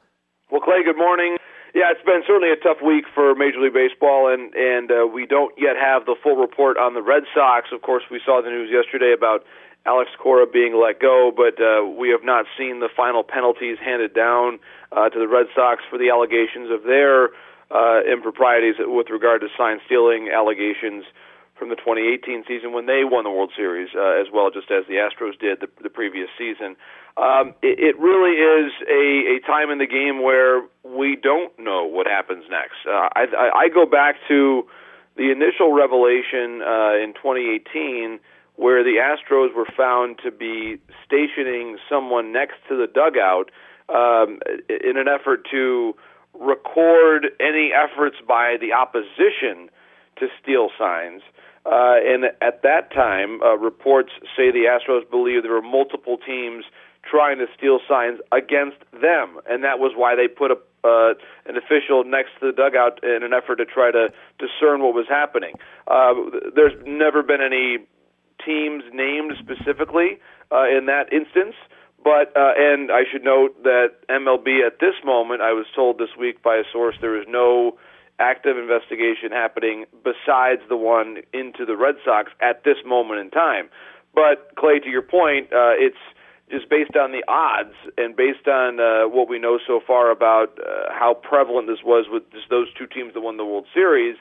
Well, Clay, good morning. Yeah, it's been certainly a tough week for Major League Baseball, and and uh, we don't yet have the full report on the Red Sox. Of course, we saw the news yesterday about Alex Cora being let go, but uh, we have not seen the final penalties handed down uh, to the Red Sox for the allegations of their uh, improprieties with regard to sign stealing allegations from the 2018 season when they won the World Series, uh, as well just as the Astros did the, the previous season. Um, it, it really is a, a time in the game where we don't know what happens next. Uh, I, I, go back to the initial revelation uh, in 2018 where the Astros were found to be stationing someone next to the dugout um, in an effort to record any efforts by the opposition to steal signs. Uh, and at that time, uh, reports say the Astros believe there were multiple teams trying to steal signs against them, and that was why they put a, uh, an official next to the dugout in an effort to try to discern what was happening. Uh, there's never been any teams named specifically uh, in that instance. But uh, and I should note that MLB at this moment, I was told this week by a source, there is no active investigation happening besides the one into the Red Sox at this moment in time. But Clay, to your point, uh, it's just based on the odds and based on uh, what we know so far about uh, how prevalent this was with just those two teams that won the World Series.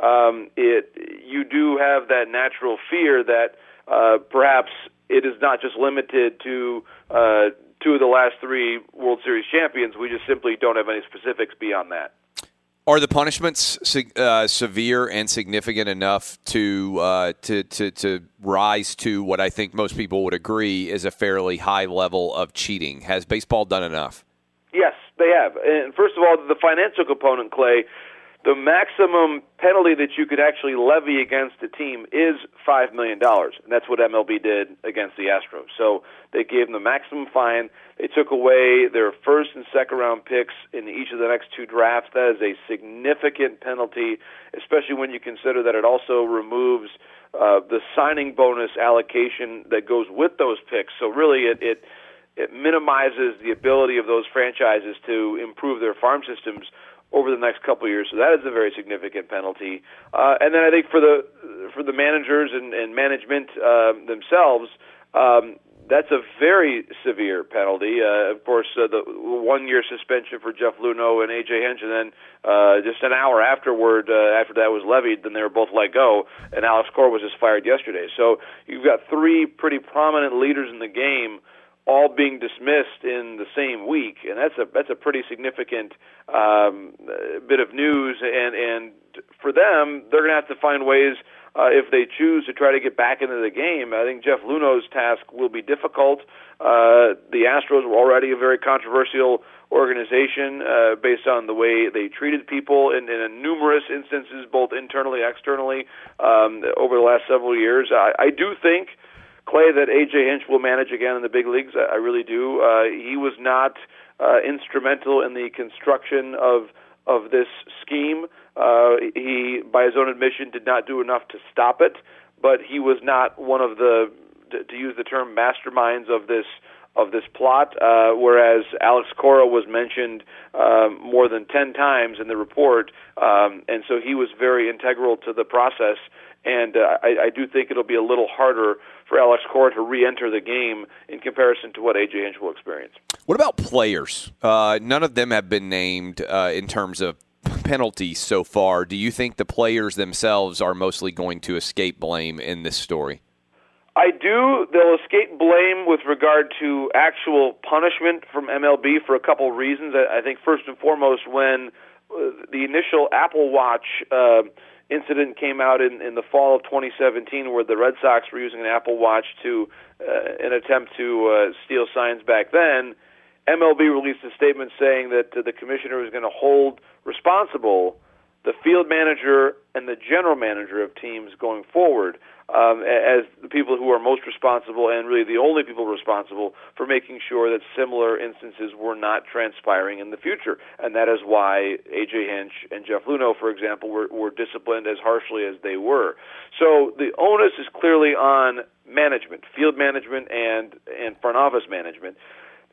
um, it you do have that natural fear that uh, perhaps it is not just limited to uh, two of the last three World Series champions. We just simply don't have any specifics beyond that. Are the punishments uh, severe and significant enough to, uh, to to to rise to what I think most people would agree is a fairly high level of cheating? Has baseball done enough? Yes, they have. And first of all, the financial component, Clay, the maximum penalty that you could actually levy against a team is $5 million. And that's what MLB did against the Astros. So they gave them the maximum fine. They took away their first and second round picks in each of the next two drafts. That is a significant penalty, especially when you consider that it also removes uh, the signing bonus allocation that goes with those picks. So really, it, it it minimizes the ability of those franchises to improve their farm systems over the next couple of years. So that is a very significant penalty. Uh, and then I think for the for the managers and, and management um, themselves, um, that's a very severe penalty. Uh, of course, uh, the one year suspension for Jeff Luhnow and AJ Hinch, and then uh, just an hour afterward, uh, after that was levied, then they were both let go, and Alex Cora was just fired yesterday. So you've got three pretty prominent leaders in the game all being dismissed in the same week, and that's a that's a pretty significant um, bit of news. And and for them, they're going to have to find ways uh, if they choose to try to get back into the game. I think Jeff Luhnow's task will be difficult. Uh, the Astros were already a very controversial organization uh, based on the way they treated people in, in numerous instances, both internally externally, um, over the last several years. I, I do think Clay that AJ Hinch will manage again in the big leagues. I, really do. Uh, he was not uh, instrumental in the construction of of this scheme. Uh, he, by his own admission, did not do enough to stop it, but he was not one of the, to, to use the term, masterminds of this of this plot. Uh, whereas Alex Cora was mentioned um, more than ten times in the report, um, and so he was very integral to the process. And uh, I, I do think it'll be a little harder for Alex Cora to re-enter the game in comparison to what AJ Hinch will experience. What about players? Uh, none of them have been named uh, in terms of penalties so far. Do you think the players themselves are mostly going to escape blame in this story? I do. They'll escape blame with regard to actual punishment from MLB for a couple of reasons. I think first and foremost, when uh, the initial Apple Watch uh, incident came out in, in the fall of 2017 where the Red Sox were using an Apple Watch to uh, an attempt to uh, steal signs back then. MLB released a statement saying that uh, the commissioner was going to hold responsible the field manager and the general manager of teams going forward um, as the people who are most responsible and really the only people responsible for making sure that similar instances were not transpiring in the future. And that is why A.J. Hinch and Jeff Luhnow, for example, were, were disciplined as harshly as they were. So the onus is clearly on management, field management, and, and front office management.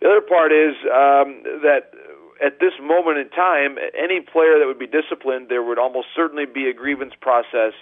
The other part is um, that at this moment in time, any player that would be disciplined, there would almost certainly be a grievance process.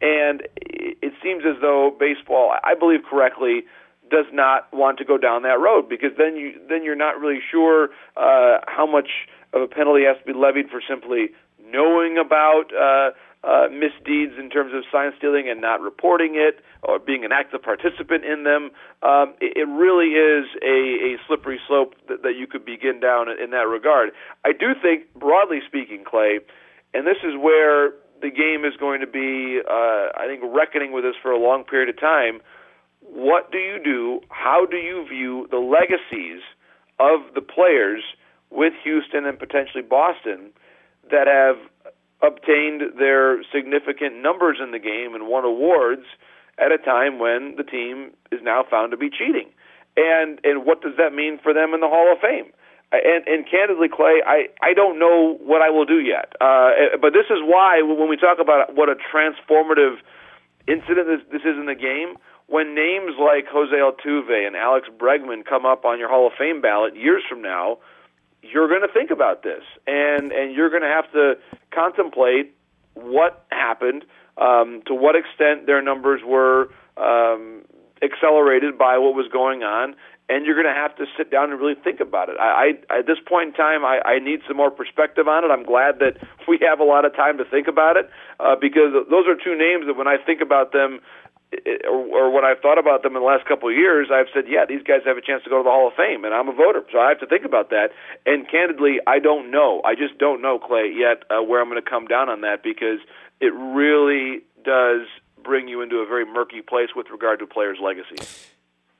And it seems as though baseball, I believe correctly, does not want to go down that road because then you then you're not really sure uh, how much of a penalty has to be levied for simply knowing about uh, uh, misdeeds in terms of sign stealing and not reporting it or being an active participant in them. Um, it, it really is a, a slippery slope that, that you could begin down in, that regard. I do think, broadly speaking, Clay, and this is where the game is going to be, uh, I think, reckoning with us for a long period of time. What do you do? How do you view the legacies of the players with Houston and potentially Boston that have obtained their significant numbers in the game and won awards at a time when the team is now found to be cheating? And and what does that mean for them in the Hall of Fame? and, and candidly, Clay, I, I don't know what I will do yet. Uh, but this is why when we talk about what a transformative incident this, this is in the game, when names like Jose Altuve and Alex Bregman come up on your Hall of Fame ballot years from now, you're going to think about this, and and you're going to have to contemplate what happened, um, to what extent their numbers were um, accelerated by what was going on, and you're going to have to sit down and really think about it. I, I at this point in time, I, I need some more perspective on it. I'm glad that we have a lot of time to think about it uh, because those are two names that when I think about them, or, or when I've thought about them in the last couple of years, I've said, yeah, these guys have a chance to go to the Hall of Fame, and I'm a voter, so I have to think about that. And candidly, I don't know. I just don't know, Clay, yet uh, where I'm going to come down on that because it really does bring you into a very murky place with regard to player's legacy.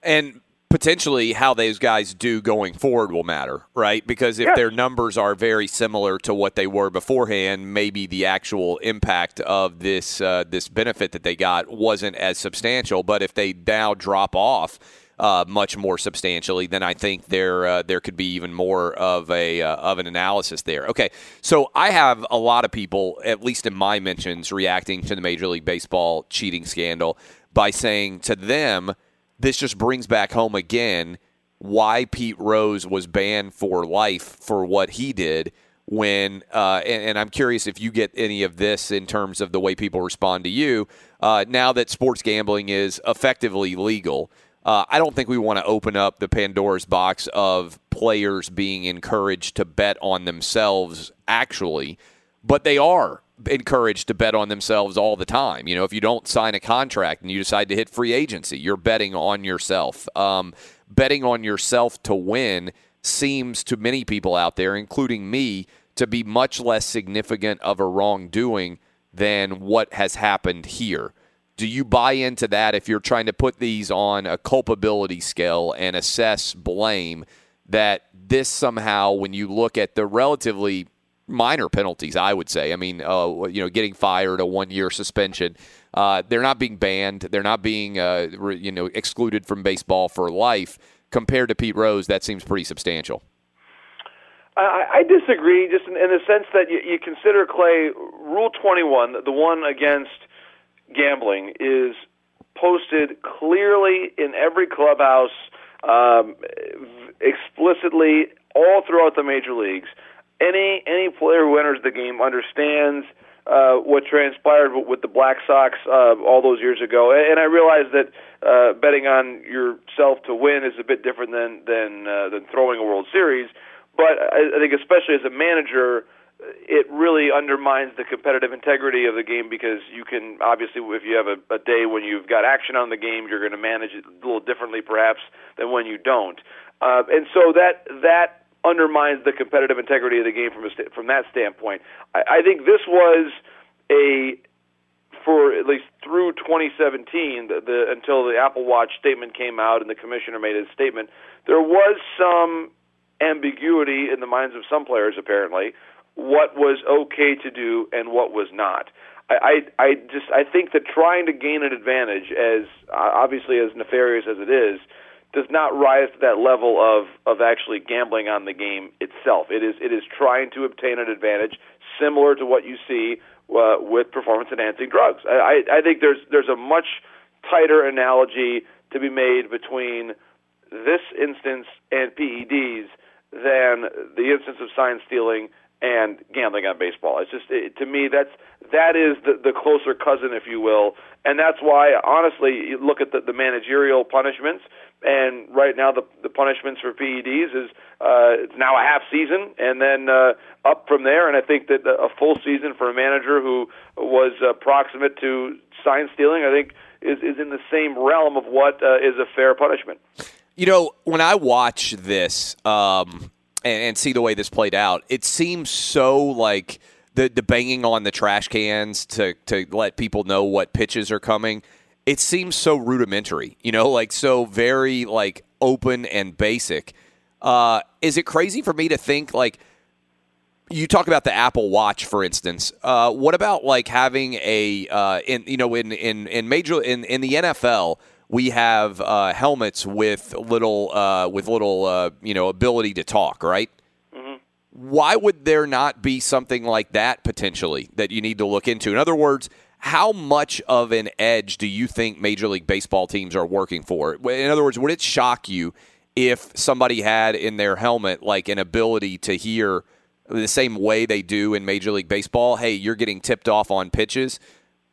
And potentially how those guys do going forward will matter, right? Because if Yes. their numbers are very similar to what they were beforehand, maybe the actual impact of this uh, this benefit that they got wasn't as substantial. But if they now drop off uh, much more substantially, then I think there uh, there could be even more of a uh, of an analysis there. Okay, so I have a lot of people, at least in my mentions, reacting to the Major League Baseball cheating scandal by saying to them this just brings back home again why Pete Rose was banned for life for what he did. When uh, and, and I'm curious if you get any of this in terms of the way people respond to you uh, now that sports gambling is effectively legal. Uh, I don't think we want to open up the Pandora's box of players being encouraged to bet on themselves. Actually, but they are encouraged to bet on themselves all the time. You know, if you don't sign a contract and you decide to hit free agency, you're betting on yourself. Um, betting on yourself to win seems to many people out there, including me, to be much less significant of a wrongdoing than what has happened here. Do you buy into that if you're trying to put these on a culpability scale and assess blame? That this somehow, when you look at the relatively minor penalties, I would say. I mean, uh, you know, getting fired, a one-year suspension. Uh, they're not being banned. They're not being, uh, re- you know, excluded from baseball for life. Compared to Pete Rose, that seems pretty substantial. I, I disagree, just in, in the sense that you, you consider Clay Rule 21, the one against gambling, is posted clearly in every clubhouse, um, explicitly all throughout the major leagues. Any any player who enters the game understands uh, what transpired with the Black Sox uh, all those years ago, and I realize that uh, betting on yourself to win is a bit different than than uh, than throwing a World Series. But I, I think, especially as a manager, it really undermines the competitive integrity of the game because you can obviously, if you have a, a day when you've got action on the game, you're going to manage it a little differently, perhaps, than when you don't. Uh, and so that that undermines the competitive integrity of the game from a sta- from that standpoint. I, I think this was a for at least through 2017, the, the, until the Apple Watch statement came out and the commissioner made his statement, there was some ambiguity in the minds of some players, apparently, what was okay to do and what was not. I, I, I just I think that trying to gain an advantage, as obviously as nefarious as it is, does not rise to that level of of actually gambling on the game itself. It is it is trying to obtain an advantage similar to what you see uh, with performance enhancing drugs. I, I I think there's there's a much tighter analogy to be made between this instance and PEDs than the instance of sign stealing and gambling on baseball. It's just it, to me that's that is the the closer cousin, if you will, and that's why honestly you look at the, the managerial punishments. And right now, the the punishments for PEDs is uh, it's now a half season, and then uh, up from there. And I think that a full season for a manager who was uh, proximate to sign stealing, I think, is is in the same realm of what uh, is a fair punishment. You know, when I watch this um, and, and see the way this played out, it seems so like the the banging on the trash cans to to let people know what pitches are coming. It seems so rudimentary, you know, like so very like open and basic. Uh, is it crazy for me to think like you talk about the Apple Watch, for instance. Uh, what about like having a uh, in you know in in in major in in the NFL we have uh, helmets with little uh, with little uh, you know ability to talk, right? Why would there not be something like that potentially that you need to look into? In other words, how much of an edge do you think Major League Baseball teams are working for? In other words, would it shock you if somebody had in their helmet like an ability to hear the same way they do in Major League Baseball? Hey, you're getting tipped off on pitches.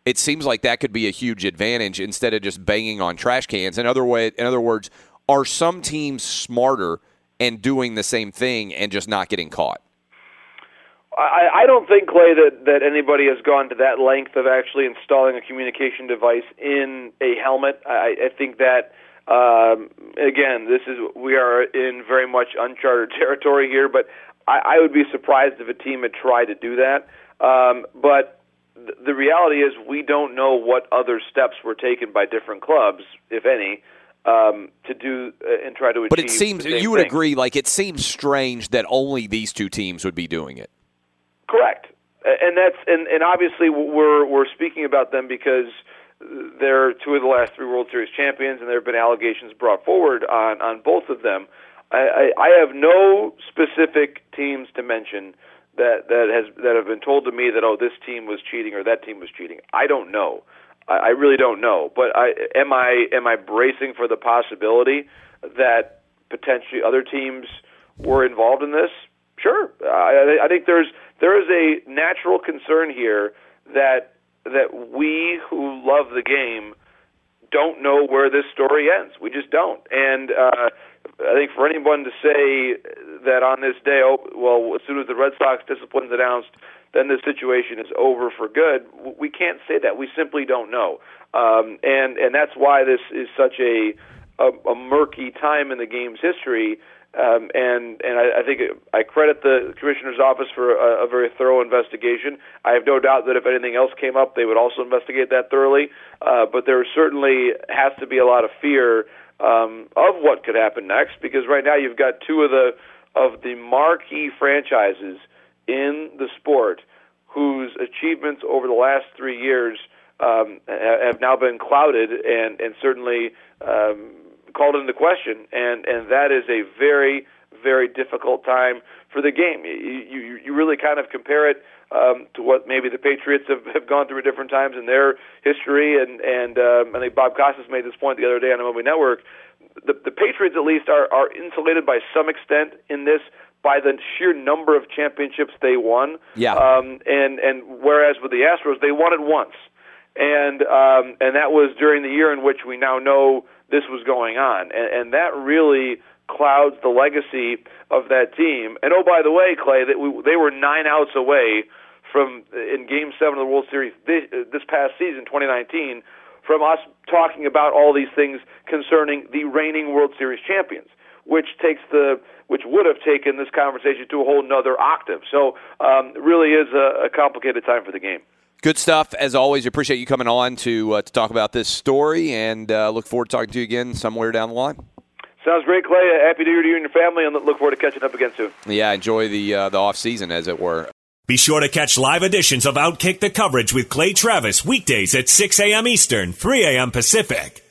It seems like that could be a huge advantage instead of just banging on trash cans. In other way, in other words, are some teams smarter and doing the same thing and just not getting caught? I, I don't think Clay that that anybody has gone to that length of actually installing a communication device in a helmet. I, I think that um, again, this is we are in very much uncharted territory here, but I, would be surprised if a team had tried to do that. Um, but the reality is, we don't know what other steps were taken by different clubs, if any, um, to do uh, and try to achieve. But it seems you would thing. agree. Like it seems strange that only these two teams would be doing it. Correct, and that's and, and obviously we're we're speaking about them because they're two of the last three World Series champions, and there have been allegations brought forward on on both of them. I, I, I have no specific teams to mention that that has that have been told to me that oh this team was cheating or that team was cheating. I don't know. I, I really don't know. But I am I am I bracing for the possibility that potentially other teams were involved in this? Sure. I, I think there's there is a natural concern here that that we who love the game don't know where this story ends. We just don't. And uh, I think for anyone to say that on this day, oh, well, as soon as the Red Sox discipline's announced, then the situation is over for good. We can't say that. We simply don't know. Um, and and that's why this is such a a, a murky time in the game's history. Um, and and I, I think I credit the commissioner's office for a, a very thorough investigation. I have no doubt that if anything else came up, they would also investigate that thoroughly. Uh, but there certainly has to be a lot of fear um, of what could happen next, because right now you've got two of the of the marquee franchises in the sport whose achievements over the last three years um, have now been clouded and and certainly um, called into question, and and that is a very very difficult time for the game. You you, you really kind of compare it um, to what maybe the Patriots have, have gone through at different times in their history, and and um, I think Bob Costas made this point the other day on the MLB Network. The, the Patriots at least are are insulated by some extent in this by the sheer number of championships they won. Yeah. Um, and and whereas with the Astros they won it once, and um, and that was during the year in which we now know this was going on, and, and that really clouds the legacy of that team. And oh, by the way, Clay, that we, they were nine outs away from in Game Seven of the World Series this, this past season, 2019, from us talking about all these things concerning the reigning World Series champions, which takes the which would have taken this conversation to a whole nother octave. So, um, really is a, a complicated time for the game. Good stuff as always. Appreciate you coming on to uh, to talk about this story, and uh, look forward to talking to you again somewhere down the line. Sounds great, Clay. Happy New Year to you and your family, and look forward to catching up again soon. Yeah, enjoy the uh, the off season as it were. Be sure to catch live editions of Outkick the Coverage with Clay Travis weekdays at 6 a.m. Eastern, 3 a.m. Pacific.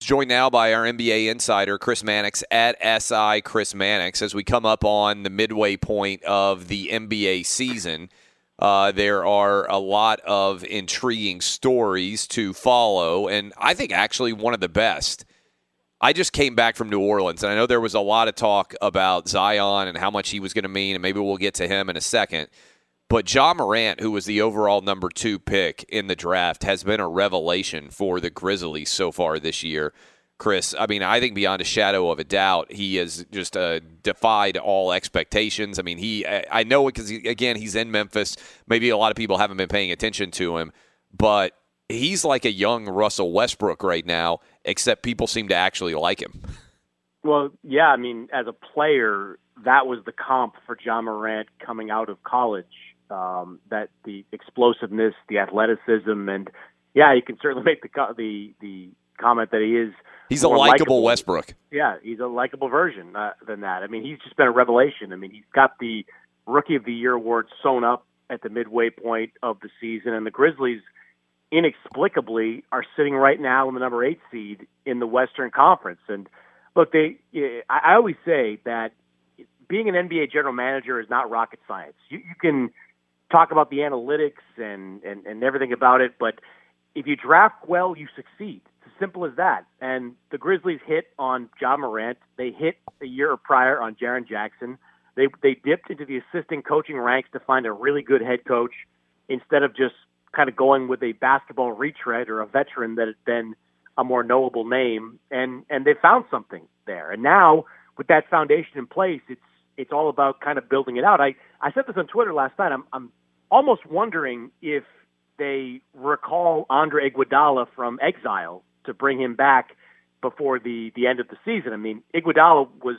Joined now by our NBA insider, Chris Mannix at SI Chris Mannix. As we come up on the midway point of the NBA season, uh, there are a lot of intriguing stories to follow, and I think actually one of the best. I just came back from New Orleans, and I know there was a lot of talk about Zion and how much he was going to mean, and maybe we'll get to him in a second. But Ja Morant, who was the overall number two pick in the draft, has been a revelation for the Grizzlies so far this year. Chris, I mean, I think beyond a shadow of a doubt, he has just uh, defied all expectations. I mean, he, I know it because, again, he's in Memphis. Maybe a lot of people haven't been paying attention to him, but he's like a young Russell Westbrook right now, except people seem to actually like him. Well, yeah, I mean, as a player, that was the comp for Ja Morant coming out of college. Um, that the explosiveness, the athleticism, and yeah, you can certainly make the co- the the comment that he is. He's a likable likable. Westbrook. Yeah, he's a likable version uh, than that. I mean, he's just been a revelation. I mean, he's got the Rookie of the Year award sewn up at the midway point of the season, and the Grizzlies inexplicably are sitting right now in the number eight seed in the Western Conference. And look, they I always say that being an NBA general manager is not rocket science. You, you can talk about the analytics and, and, and everything about it, but if you draft well, you succeed. It's as simple as that. And the Grizzlies hit on Ja Morant. They hit a year prior on Jaren Jackson. They they dipped into the assistant coaching ranks to find a really good head coach instead of just kind of going with a basketball retread or a veteran that had been a more knowable name, and and they found something there. And now with that foundation in place, it's it's all about kind of building it out. I I said this on Twitter last night. I'm I'm almost wondering if they recall Andre Iguodala from exile to bring him back before the the end of the season. I mean, Iguodala was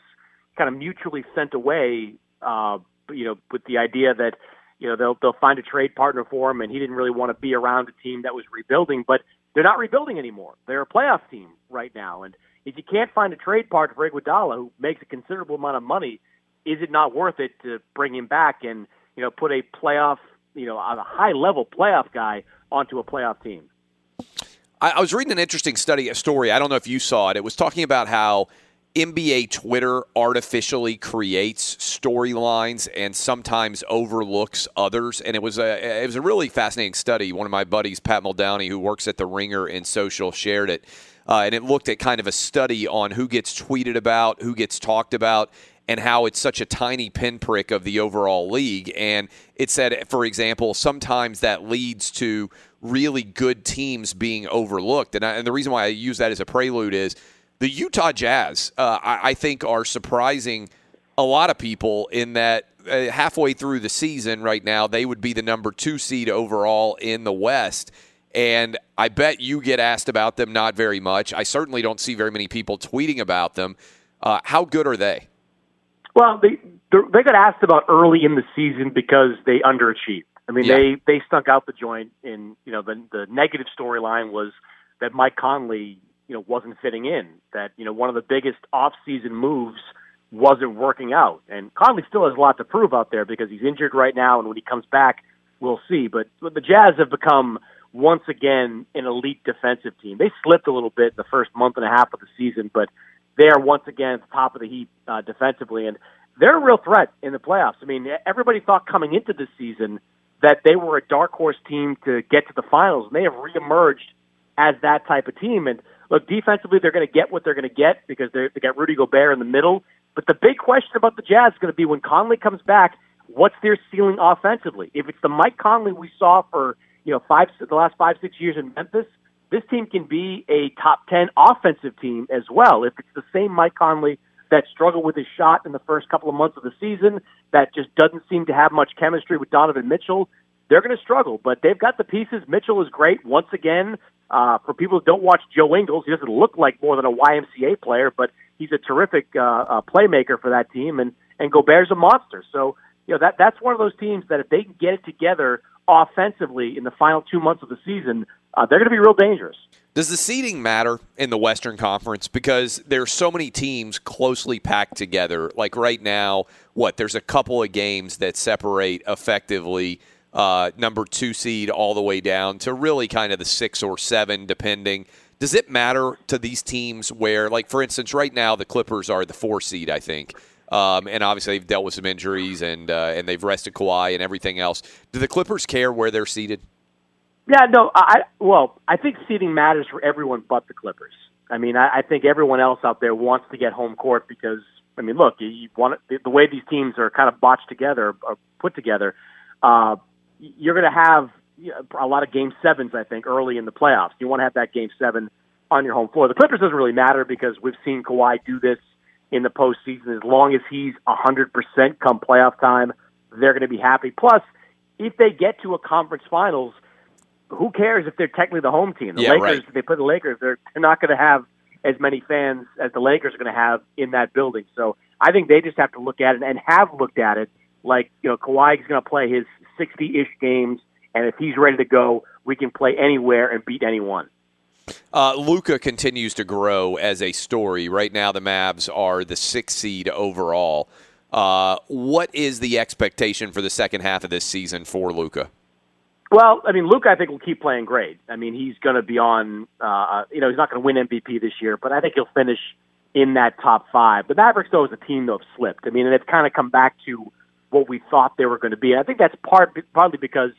kind of mutually sent away, uh, you know, with the idea that you know they'll they'll find a trade partner for him, and he didn't really want to be around a team that was rebuilding. But they're not rebuilding anymore. They're a playoff team right now, and if you can't find a trade partner for Iguodala who makes a considerable amount of money, is it not worth it to bring him back and you know put a playoff, you know, a high level playoff guy onto a playoff team? I, I was reading an interesting study, a story. I don't know if you saw it. It was talking about how NBA Twitter artificially creates storylines and sometimes overlooks others. And it was a it was a really fascinating study. One of my buddies, Pat Muldowney, who works at the Ringer in social, shared it. Uh, and it looked at kind of a study on who gets tweeted about, who gets talked about, and how it's such a tiny pinprick of the overall league. And it said, for example, sometimes that leads to really good teams being overlooked. And, I, and the reason why I use that as a prelude is the Utah Jazz, uh, I, I, think, are surprising a lot of people in that uh, halfway through the season right now, they would be the number two seed overall in the West. And I bet you get asked about them not very much. I certainly don't see very many people tweeting about them. Uh, how good are they? Well, they they got asked about early in the season because they underachieved. I mean, yeah. they they stunk out the joint. In you know, the the negative storyline was that Mike Conley you know wasn't fitting in. That you know one of the biggest off-season moves wasn't working out, and Conley still has a lot to prove out there because he's injured right now, and when he comes back, we'll see. But, the Jazz have become once again an elite defensive team. They slipped a little bit in the first month and a half of the season, but they are once again at the top of the heap uh, defensively, and they're a real threat in the playoffs. I mean, everybody thought coming into this season that they were a dark horse team to get to the finals, and they have reemerged as that type of team. And look, defensively, they're going to get what they're going to get because they got Rudy Gobert in the middle. But the big question about the Jazz is going to be when Conley comes back, what's their ceiling offensively? If it's the Mike Conley we saw for you know five the last five six years in Memphis, this team can be a top ten offensive team as well. If it's the same Mike Conley that struggled with his shot in the first couple of months of the season, that just doesn't seem to have much chemistry with Donovan Mitchell, they're going to struggle. But they've got the pieces. Mitchell is great once again. Uh, for people who don't watch Joe Ingles, he doesn't look like more than a YMCA player, but he's a terrific uh, uh, playmaker for that team. And and Gobert's a monster. So you know that that's one of those teams that if they can get it together offensively in the final two months of the season, uh, they're going to be real dangerous. Does the seeding matter in the Western Conference? Because there's so many teams closely packed together. Like right now, what there's a couple of games that separate effectively uh, number two seed all the way down to really kind of the six or seven, depending. Does it matter to these teams where, like, for instance, right now the Clippers are the four seed, I think, um, and obviously they've dealt with some injuries and uh, and they've rested Kawhi and everything else. Do the Clippers care where they're seated? Yeah, no. I well, I think seeding matters for everyone but the Clippers. I mean, I, I think everyone else out there wants to get home court because I mean, look, you, want the, the way these teams are kind of botched together or put together. Uh, you're going to have a lot of game sevens, I think, early in the playoffs. You want to have that game seven on your home floor. The Clippers doesn't really matter because we've seen Kawhi do this in the postseason. As long as he's 100% come playoff time, they're going to be happy. Plus, if they get to a conference finals, who cares if they're technically the home team? The yeah, Lakers, right. if they put the Lakers, they're, they're not going to have as many fans as the Lakers are going to have in that building. So I think they just have to look at it and have looked at it like, you know, Kawhi's going to play his 60 ish games, and if he's ready to go, we can play anywhere and beat anyone. Uh, Luka continues to grow as a story. Right now, the Mavs are the sixth seed overall. Uh, what is the expectation for the second half of this season for Luka? Well, I mean, Luka, I think will keep playing great. I mean, he's going to be on. Uh, you know, he's not going to win MVP this year, but I think he'll finish in that top five. The Mavericks, though, as a team, though, have slipped. I mean, and it's kind of come back to what we thought they were going to be. I think that's part partly because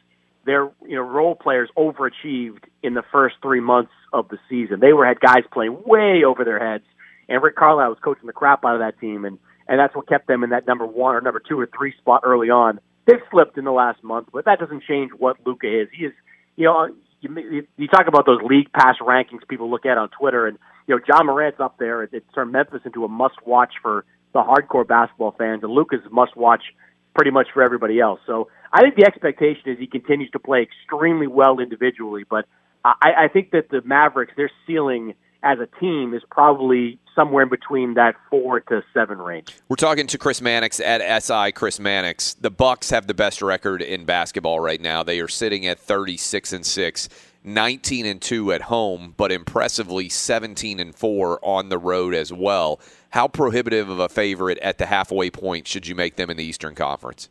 their you know role players overachieved in the first three months of the season. They were had guys playing way over their heads, and Rick Carlisle was coaching the crap out of that team, and and that's what kept them in that number one or number two or three spot early on. They've slipped in the last month, but that doesn't change what Luka is. He is, you know, you, you talk about those league pass rankings people look at on Twitter, and you know Ja Morant's up there. It, it turned Memphis into a must-watch for the hardcore basketball fans, and Luka's must-watch pretty much for everybody else. So I think the expectation is he continues to play extremely well individually, but I, I think that the Mavericks, their ceiling as a team is probably somewhere in between that four to seven range. We're talking to Chris Mannix at SI. Chris Mannix. The Bucks have the best record in basketball right now. They are sitting at 36 and six. 19 and 2 at home, but impressively 17 and 4 on the road as well. How prohibitive of a favorite at the halfway point should you make them in the Eastern Conference?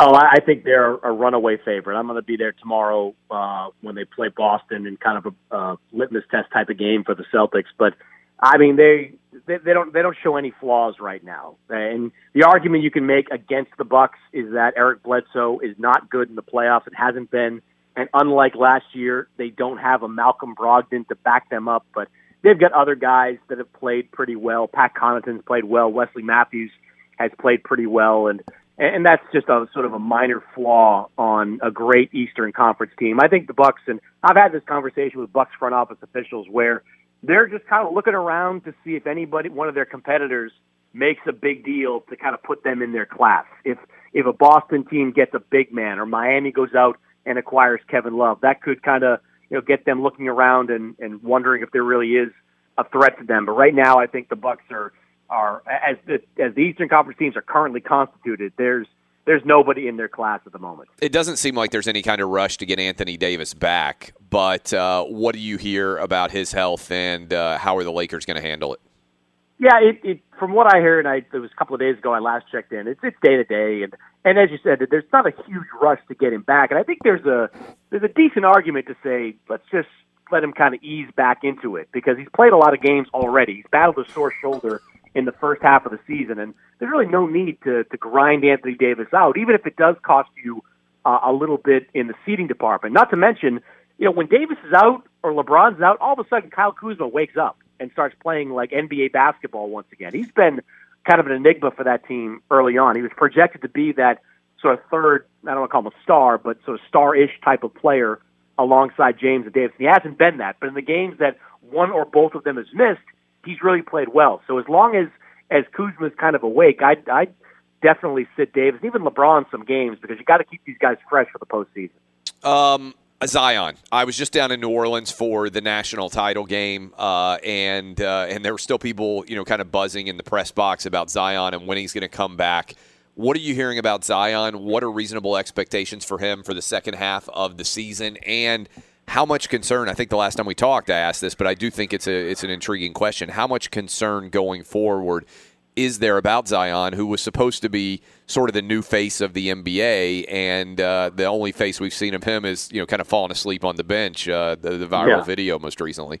Oh, I think they're a runaway favorite. I'm going to be there tomorrow uh, when they play Boston in kind of a uh, litmus test type of game for the Celtics. But I mean, they, they they don't they don't show any flaws right now. And the argument you can make against the Bucks is that Eric Bledsoe is not good in the playoffs. It hasn't been, and unlike last year, they don't have a Malcolm Brogdon to back them up. But they've got other guys that have played pretty well. Pat Connaughton's played well. Wesley Matthews has played pretty well, and and that's just a sort of a minor flaw on a great Eastern Conference team. I think the Bucks, and I've had this conversation with Bucks front office officials where they're just kind of looking around to see if anybody, one of their competitors, makes a big deal to kind of put them in their class. If if a Boston team gets a big man or Miami goes out and acquires Kevin Love, that could kind of you know get them looking around and and wondering if there really is a threat to them. But right now, I think the Bucks are are as the as the Eastern Conference teams are currently constituted. There's there's nobody in their class at the moment. It doesn't seem like there's any kind of rush to get Anthony Davis back. But uh, what do you hear about his health, and uh, how are the Lakers going to handle it? Yeah, it, it from what I heard, I it was a couple of days ago. I last checked in. It's it's day to day, and and as you said, there's not a huge rush to get him back. And I think there's a there's a decent argument to say let's just let him kind of ease back into it because he's played a lot of games already. He's battled a sore shoulder in the first half of the season, and there's really no need to to grind Anthony Davis out, even if it does cost you uh, a little bit in the seating department. Not to mention, you know, when Davis is out or LeBron's out, all of a sudden Kyle Kuzma wakes up and starts playing like NBA basketball once again. He's been kind of an enigma for that team early on. He was projected to be that sort of third, I don't want to call him a star, but sort of star-ish type of player alongside James and Davis. He hasn't been that, but in the games that one or both of them has missed, he's really played well. So as long as as Kuzma's kind of awake, I I definitely sit Davis, even LeBron, some games because you got to keep these guys fresh for the postseason. Um, Zion. I was just down in New Orleans for the national title game, uh, and uh, and there were still people, you know, kind of buzzing in the press box about Zion and when he's going to come back. What are you hearing about Zion? What are reasonable expectations for him for the second half of the season? And how much concern? I think the last time we talked, I asked this, but I do think it's a it's an intriguing question. How much concern going forward is there about Zion, who was supposed to be sort of the new face of the NBA, and uh, the only face we've seen of him is you know kind of falling asleep on the bench. Uh, the, the viral Yeah. video most recently.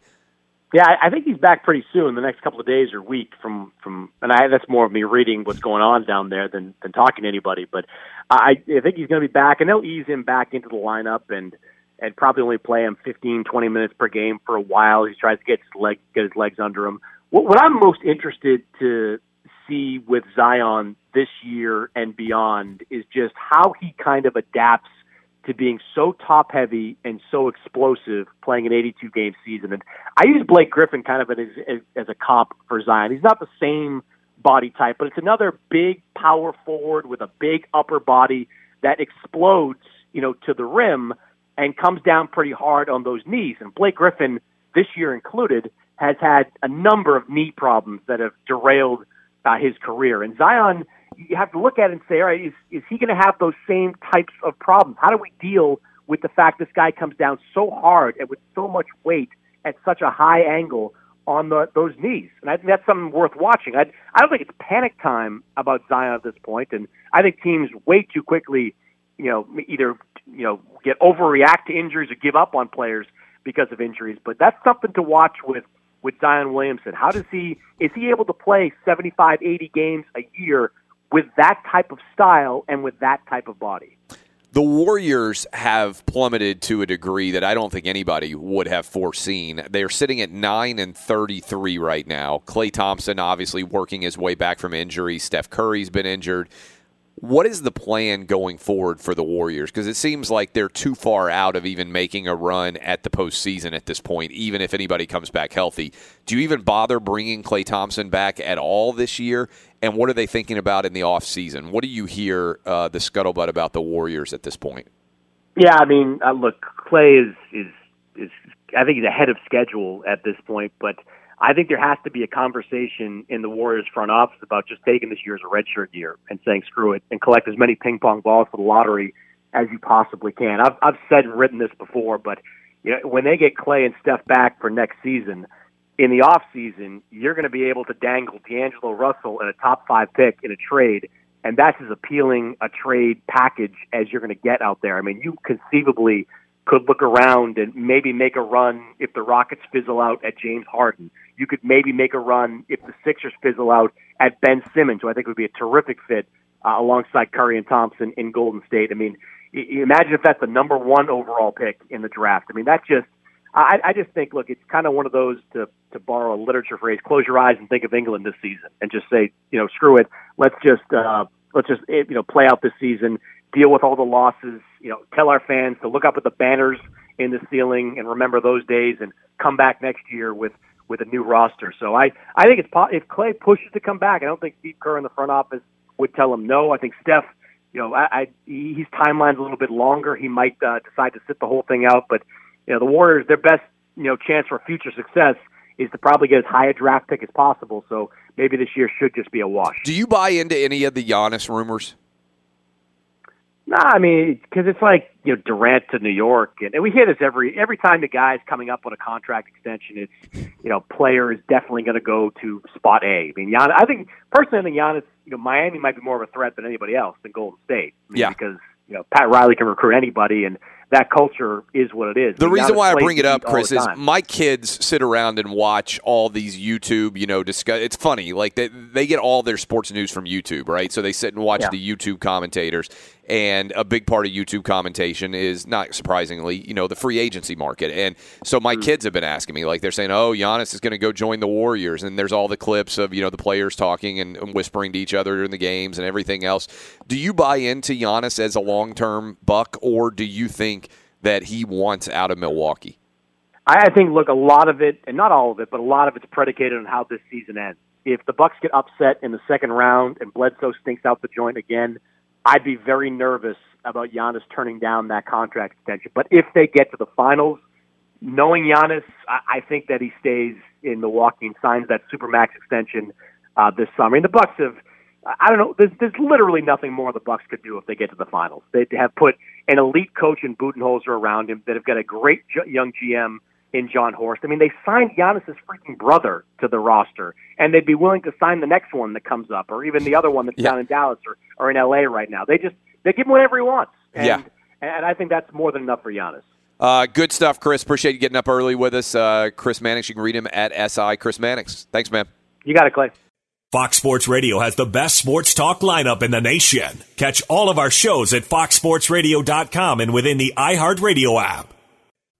Yeah, I, think he's back pretty soon, the next couple of days or week from from, and I that's more of me reading what's going on down there than than talking to anybody. But I, I think he's going to be back, and they'll ease him back into the lineup and and probably only play him 15, 20 minutes per game for a while. He tries to get his leg get his legs under him. What, what I'm most interested to see with Zion this year and beyond is just how he kind of adapts to being so top heavy and so explosive playing an 82 game season. And I use Blake Griffin kind of as, as, a comp for Zion. He's not the same body type, but it's another big power forward with a big upper body that explodes, you know, to the rim and comes down pretty hard on those knees. And Blake Griffin, this year included, has had a number of knee problems that have derailed uh, his career. And Zion, you have to look at it and say, all right, is, is he going to have those same types of problems? How do we deal with the fact this guy comes down so hard and with so much weight at such a high angle on the, those knees? And I think that's something worth watching. I, I don't think it's panic time about Zion at this point, and I think teams way too quickly, you know, either you know get overreact to injuries or give up on players because of injuries. But that's something to watch with with Zion Williamson. How does he is he able to play 75, 80 games a year with that type of style and with that type of body? The Warriors have plummeted to a degree that I don't think anybody would have foreseen. They're sitting at 9 and 33 right now. Klay Thompson obviously working his way back from injury. Steph Curry's been injured. What is the plan going forward for the Warriors? Because it seems like they're too far out of even making a run at the postseason at this point, even if anybody comes back healthy. Do you even bother bringing Klay Thompson back at all this year? And what are they thinking about in the offseason? What do you hear uh, the scuttlebutt about the Warriors at this point? Yeah, I mean, uh, look, Klay is is is I think he's ahead of schedule at this point, but I think there has to be a conversation in the Warriors front office about just taking this year as a redshirt year and saying screw it and collect as many ping pong balls for the lottery as you possibly can. I've I've said and written this before, but you know when they get Klay and Steph back for next season, in the off season, you're going to be able to dangle D'Angelo Russell in a top five pick in a trade, and that's as appealing a trade package as you're going to get out there. I mean, you conceivably could look around and maybe make a run if the Rockets fizzle out at James Harden. You could maybe make a run if the Sixers fizzle out at Ben Simmons, who I think would be a terrific fit uh, alongside Curry and Thompson in Golden State. I mean, imagine if that's the number one overall pick in the draft. I mean, that just I, I just think, look, it's kind of one of those to to borrow a literature phrase: close your eyes and think of England this season, and just say, you know, screw it. Let's just uh, let's just you know play out this season, deal with all the losses. You know, tell our fans to look up at the banners in the ceiling and remember those days, and come back next year with with a new roster. So I I think it's if Klay pushes to come back, I don't think Steve Kerr in the front office would tell him no. I think Steph. You know, I, I his timeline's a little bit longer. He might uh, decide to sit the whole thing out, but you know, the Warriors, their best, you know, chance for future success is to probably get as high a draft pick as possible. So maybe this year should just be a wash. Do you buy into any of the Giannis rumors? Nah, I mean, because it's like you know Durant to New York, and, and we hear this every every time the guy's coming up on a contract extension. It's you know player is definitely going to go to spot A. I mean, Giannis, I think personally, I think Giannis, you know, Miami might be more of a threat than anybody else than Golden State. I mean, Yeah. because you know Pat Riley can recruit anybody, and that culture is what it is. The mean, reason why I bring it up, Chris, is my kids sit around and watch all these YouTube, you know, discuss. It's funny, like they they get all their sports news from YouTube, right? So they sit and watch Yeah. the YouTube commentators, and a big part of YouTube commentation is not surprisingly, you know, the free agency market. And so my hmm. kids have been asking me, like they're saying, "Oh, Giannis is going to go join the Warriors," and there's all the clips of you know the players talking and, and whispering to each other during the games and everything else. Do you buy into Giannis as a long term buck, or do you think? That he wants out of Milwaukee? I think, look, a lot of it, and not all of it, but a lot of it's predicated on how this season ends. If the Bucks get upset in the second round and Bledsoe stinks out the joint again, I'd be very nervous about Giannis turning down that contract extension. But if they get to the finals, knowing Giannis, I, I think that he stays in Milwaukee and signs that supermax extension uh, this summer. And the Bucks have, I don't know, there's, there's literally nothing more the Bucks could do if they get to the finals. They have put an elite coach in Budenholzer around him that have got a great young GM in Jon Horst. I mean, they signed Giannis's freaking brother to the roster, and they'd be willing to sign the next one that comes up, or even the other one that's down in Dallas or, or in LA right now. They just they give him whatever he wants, and, Yeah. and I think that's more than enough for Giannis. Uh, good stuff, Chris. Appreciate you getting up early with us. Uh, Chris Mannix, you can read him at SI Chris Mannix. Thanks, man. You got it, Clay. Fox Sports Radio has the best sports talk lineup in the nation. Catch all of our shows at foxsportsradio.com and within the iHeartRadio app.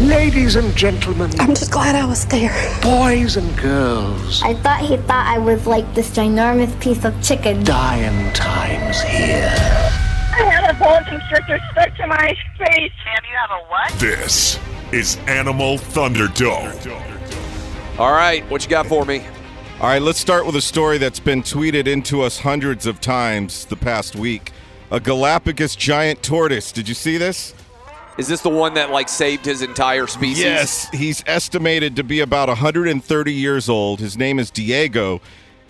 Ladies and gentlemen, I'm just glad I was there. boys and girls, I thought he thought I was like this ginormous piece of chicken. dying times here. I had a boa constrictor stuck to my face. Sam, you have a what? This is Animal Thunderdome. All right, what you got for me? All right, let's start with a story that's been tweeted into us hundreds of times the past week. A Galapagos giant tortoise. Did you see this? Is this the one that like saved his entire species? Yes, he's estimated to be about 130 years old. His name is Diego.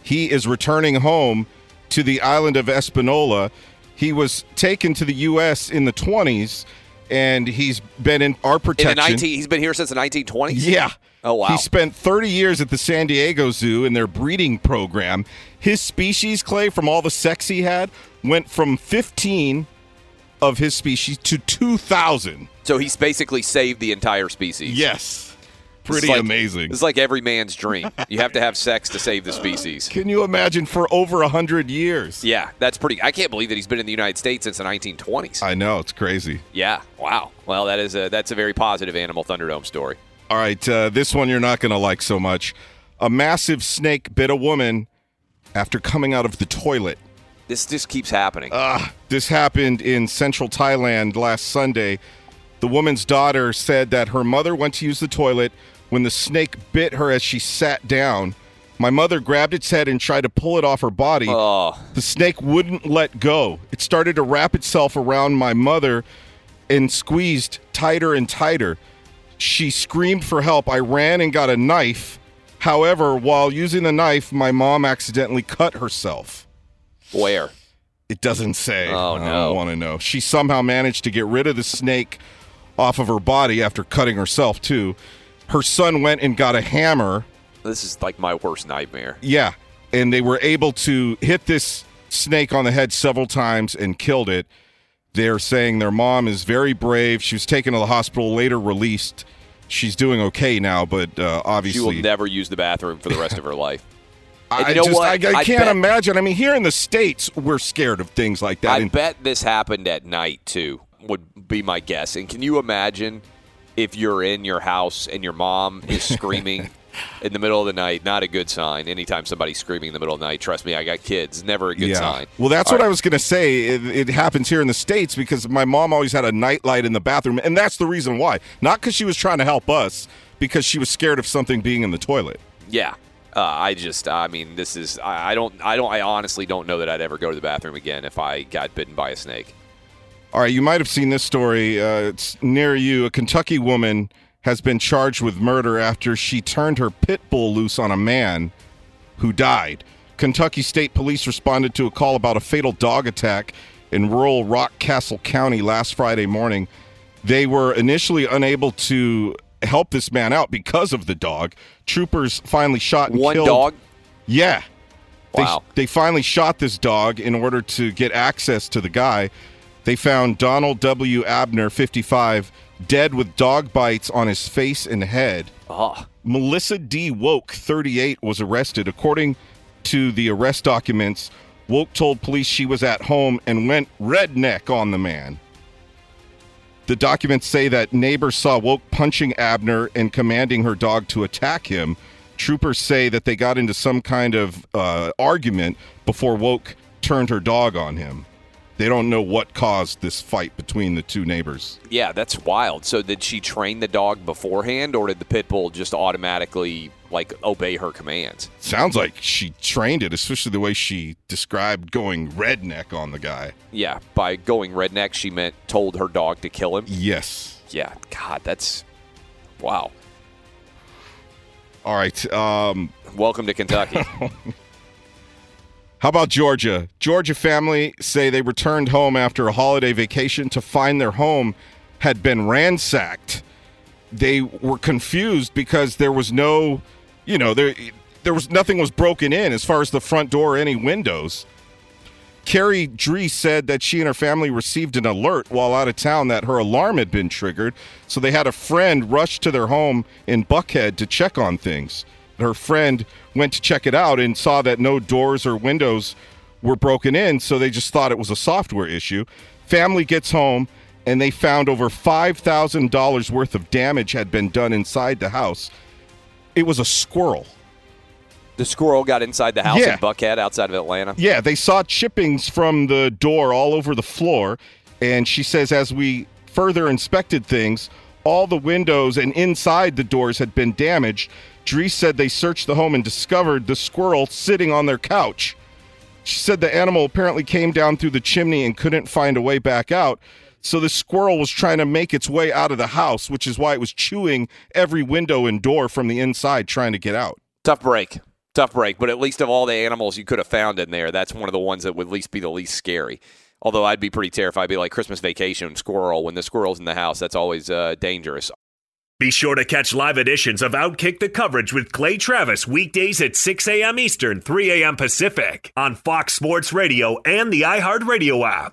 He is returning home to the island of Espanola. He was taken to the U.S. in the 20s, and he's been in our In protection. the 19, he's been here since the 1920s. Yeah. Oh wow. He spent 30 years at the San Diego Zoo in their breeding program. His species, Clay, from all the sex he had, went from 15 of his species to 2,000. So he's basically saved the entire species. Yes. Pretty like- amazing. It's like every man's dream. You have to have sex to save the species. Can you imagine for over 100 years? Yeah, that's pretty. I can't believe that he's been in the United States since the 1920s. I know, it's crazy. Yeah, wow. Well, that is a that's a very positive Animal Thunderdome story. All right, uh, this one you're not going to like so much. A massive snake bit a woman after coming out of the toilet. This just keeps happening. Ah, this happened in central Thailand last Sunday. The woman's daughter said that her mother went to use the toilet when the snake bit her as she sat down. My mother grabbed its head and tried to pull it off her body. Oh. The snake wouldn't let go. It started to wrap itself around my mother and squeezed tighter and tighter. She screamed for help. I ran and got a knife. However, while using the knife, my mom accidentally cut herself. Where? It doesn't say. Oh, I no. don't want to know. She somehow managed to get rid of the snake off of her body after cutting herself, too. Her son went and got a hammer. This is like my worst nightmare. Yeah. And they were able to hit this snake on the head several times and killed it. They're saying their mom is very brave. She was taken to the hospital, later released. She's doing okay now, but uh, She will never use the bathroom for the rest of her life. And I you know just? I, I I can't bet- imagine. I mean, here in the states, we're scared of things like that. I And- bet this happened at night too. Would be my guess. And can you imagine if you're in your house and your mom is screaming in the middle of the night? Not a good sign. Anytime somebody's screaming in the middle of the night, trust me, I got kids. Never a good sign. Well, that's All what right. I was going to say. It, it happens here in the states because my mom always had a nightlight in the bathroom, and that's the reason why. Not because she was trying to help us, because she was scared of something being in the toilet. Yeah. Uh, I just, I mean, this is, I, I don't, I don't, I honestly don't know that I'd ever go to the bathroom again if I got bitten by a snake. All right, you might have seen this story. Uh, it's near you. A Kentucky woman has been charged with murder after she turned her pit bull loose on a man who died. Kentucky State Police responded to a call about a fatal dog attack in rural Rockcastle County last Friday morning. They were initially unable to help this man out because of the dog. Troopers finally shot and One killed. dog? Yeah. They, Wow. they finally shot this dog in order to get access to the guy. They found Donald W. Abner, 55, dead with dog bites on his face and head. Oh. Melissa D. Woke, 38, was arrested. According to the arrest documents, Woke told police she was at home and went redneck on the man. The documents say that neighbors saw Woke punching Abner and commanding her dog to attack him. Troopers say that they got into some kind of uh, argument before Woke turned her dog on him. They don't know what caused this fight between the two neighbors. Yeah, that's wild. So did she train the dog beforehand, or did the pit bull just automatically like obey her commands? Sounds like she trained it, especially the way she described going redneck on the guy. Yeah, by going redneck, she meant told her dog to kill him. Yes. Yeah, God, that's wow. All right. Um, Welcome to Kentucky. How about Georgia? Georgia family say they returned home after a holiday vacation to find their home had been ransacked. They were confused because there was no, you know, there there was nothing was broken in as far as the front door or any windows. Carrie Dree said that she and her family received an alert while out of town that her alarm had been triggered, so they had a friend rush to their home in Buckhead to check on things. Her friend went to check it out and saw that no doors or windows were broken in, so they just thought it was a software issue. Family gets home and they found over $5,000 worth of damage had been done inside the house. It was a squirrel. the squirrel got inside the house Yeah. in Buckhead, outside of Atlanta. Yeah, they saw chippings from the door all over the floor. And she says, as we further inspected things, all the windows and inside the doors had been damaged. Dries said they searched the home and discovered the squirrel sitting on their couch. She said the animal apparently came down through the chimney and couldn't find a way back out. So the squirrel was trying to make its way out of the house, which is why it was chewing every window and door from the inside trying to get out. Tough break. Tough break. But at least of all the animals you could have found in there, that's one of the ones that would at least be the least scary. Although I'd be pretty terrified. I'd be like Christmas vacation squirrel. When the squirrel's in the house, that's always uh, dangerous. Be sure to catch live editions of Outkick the Coverage with Clay Travis weekdays at 6 a.m. Eastern, 3 a.m. Pacific on Fox Sports Radio and the iHeartRadio app.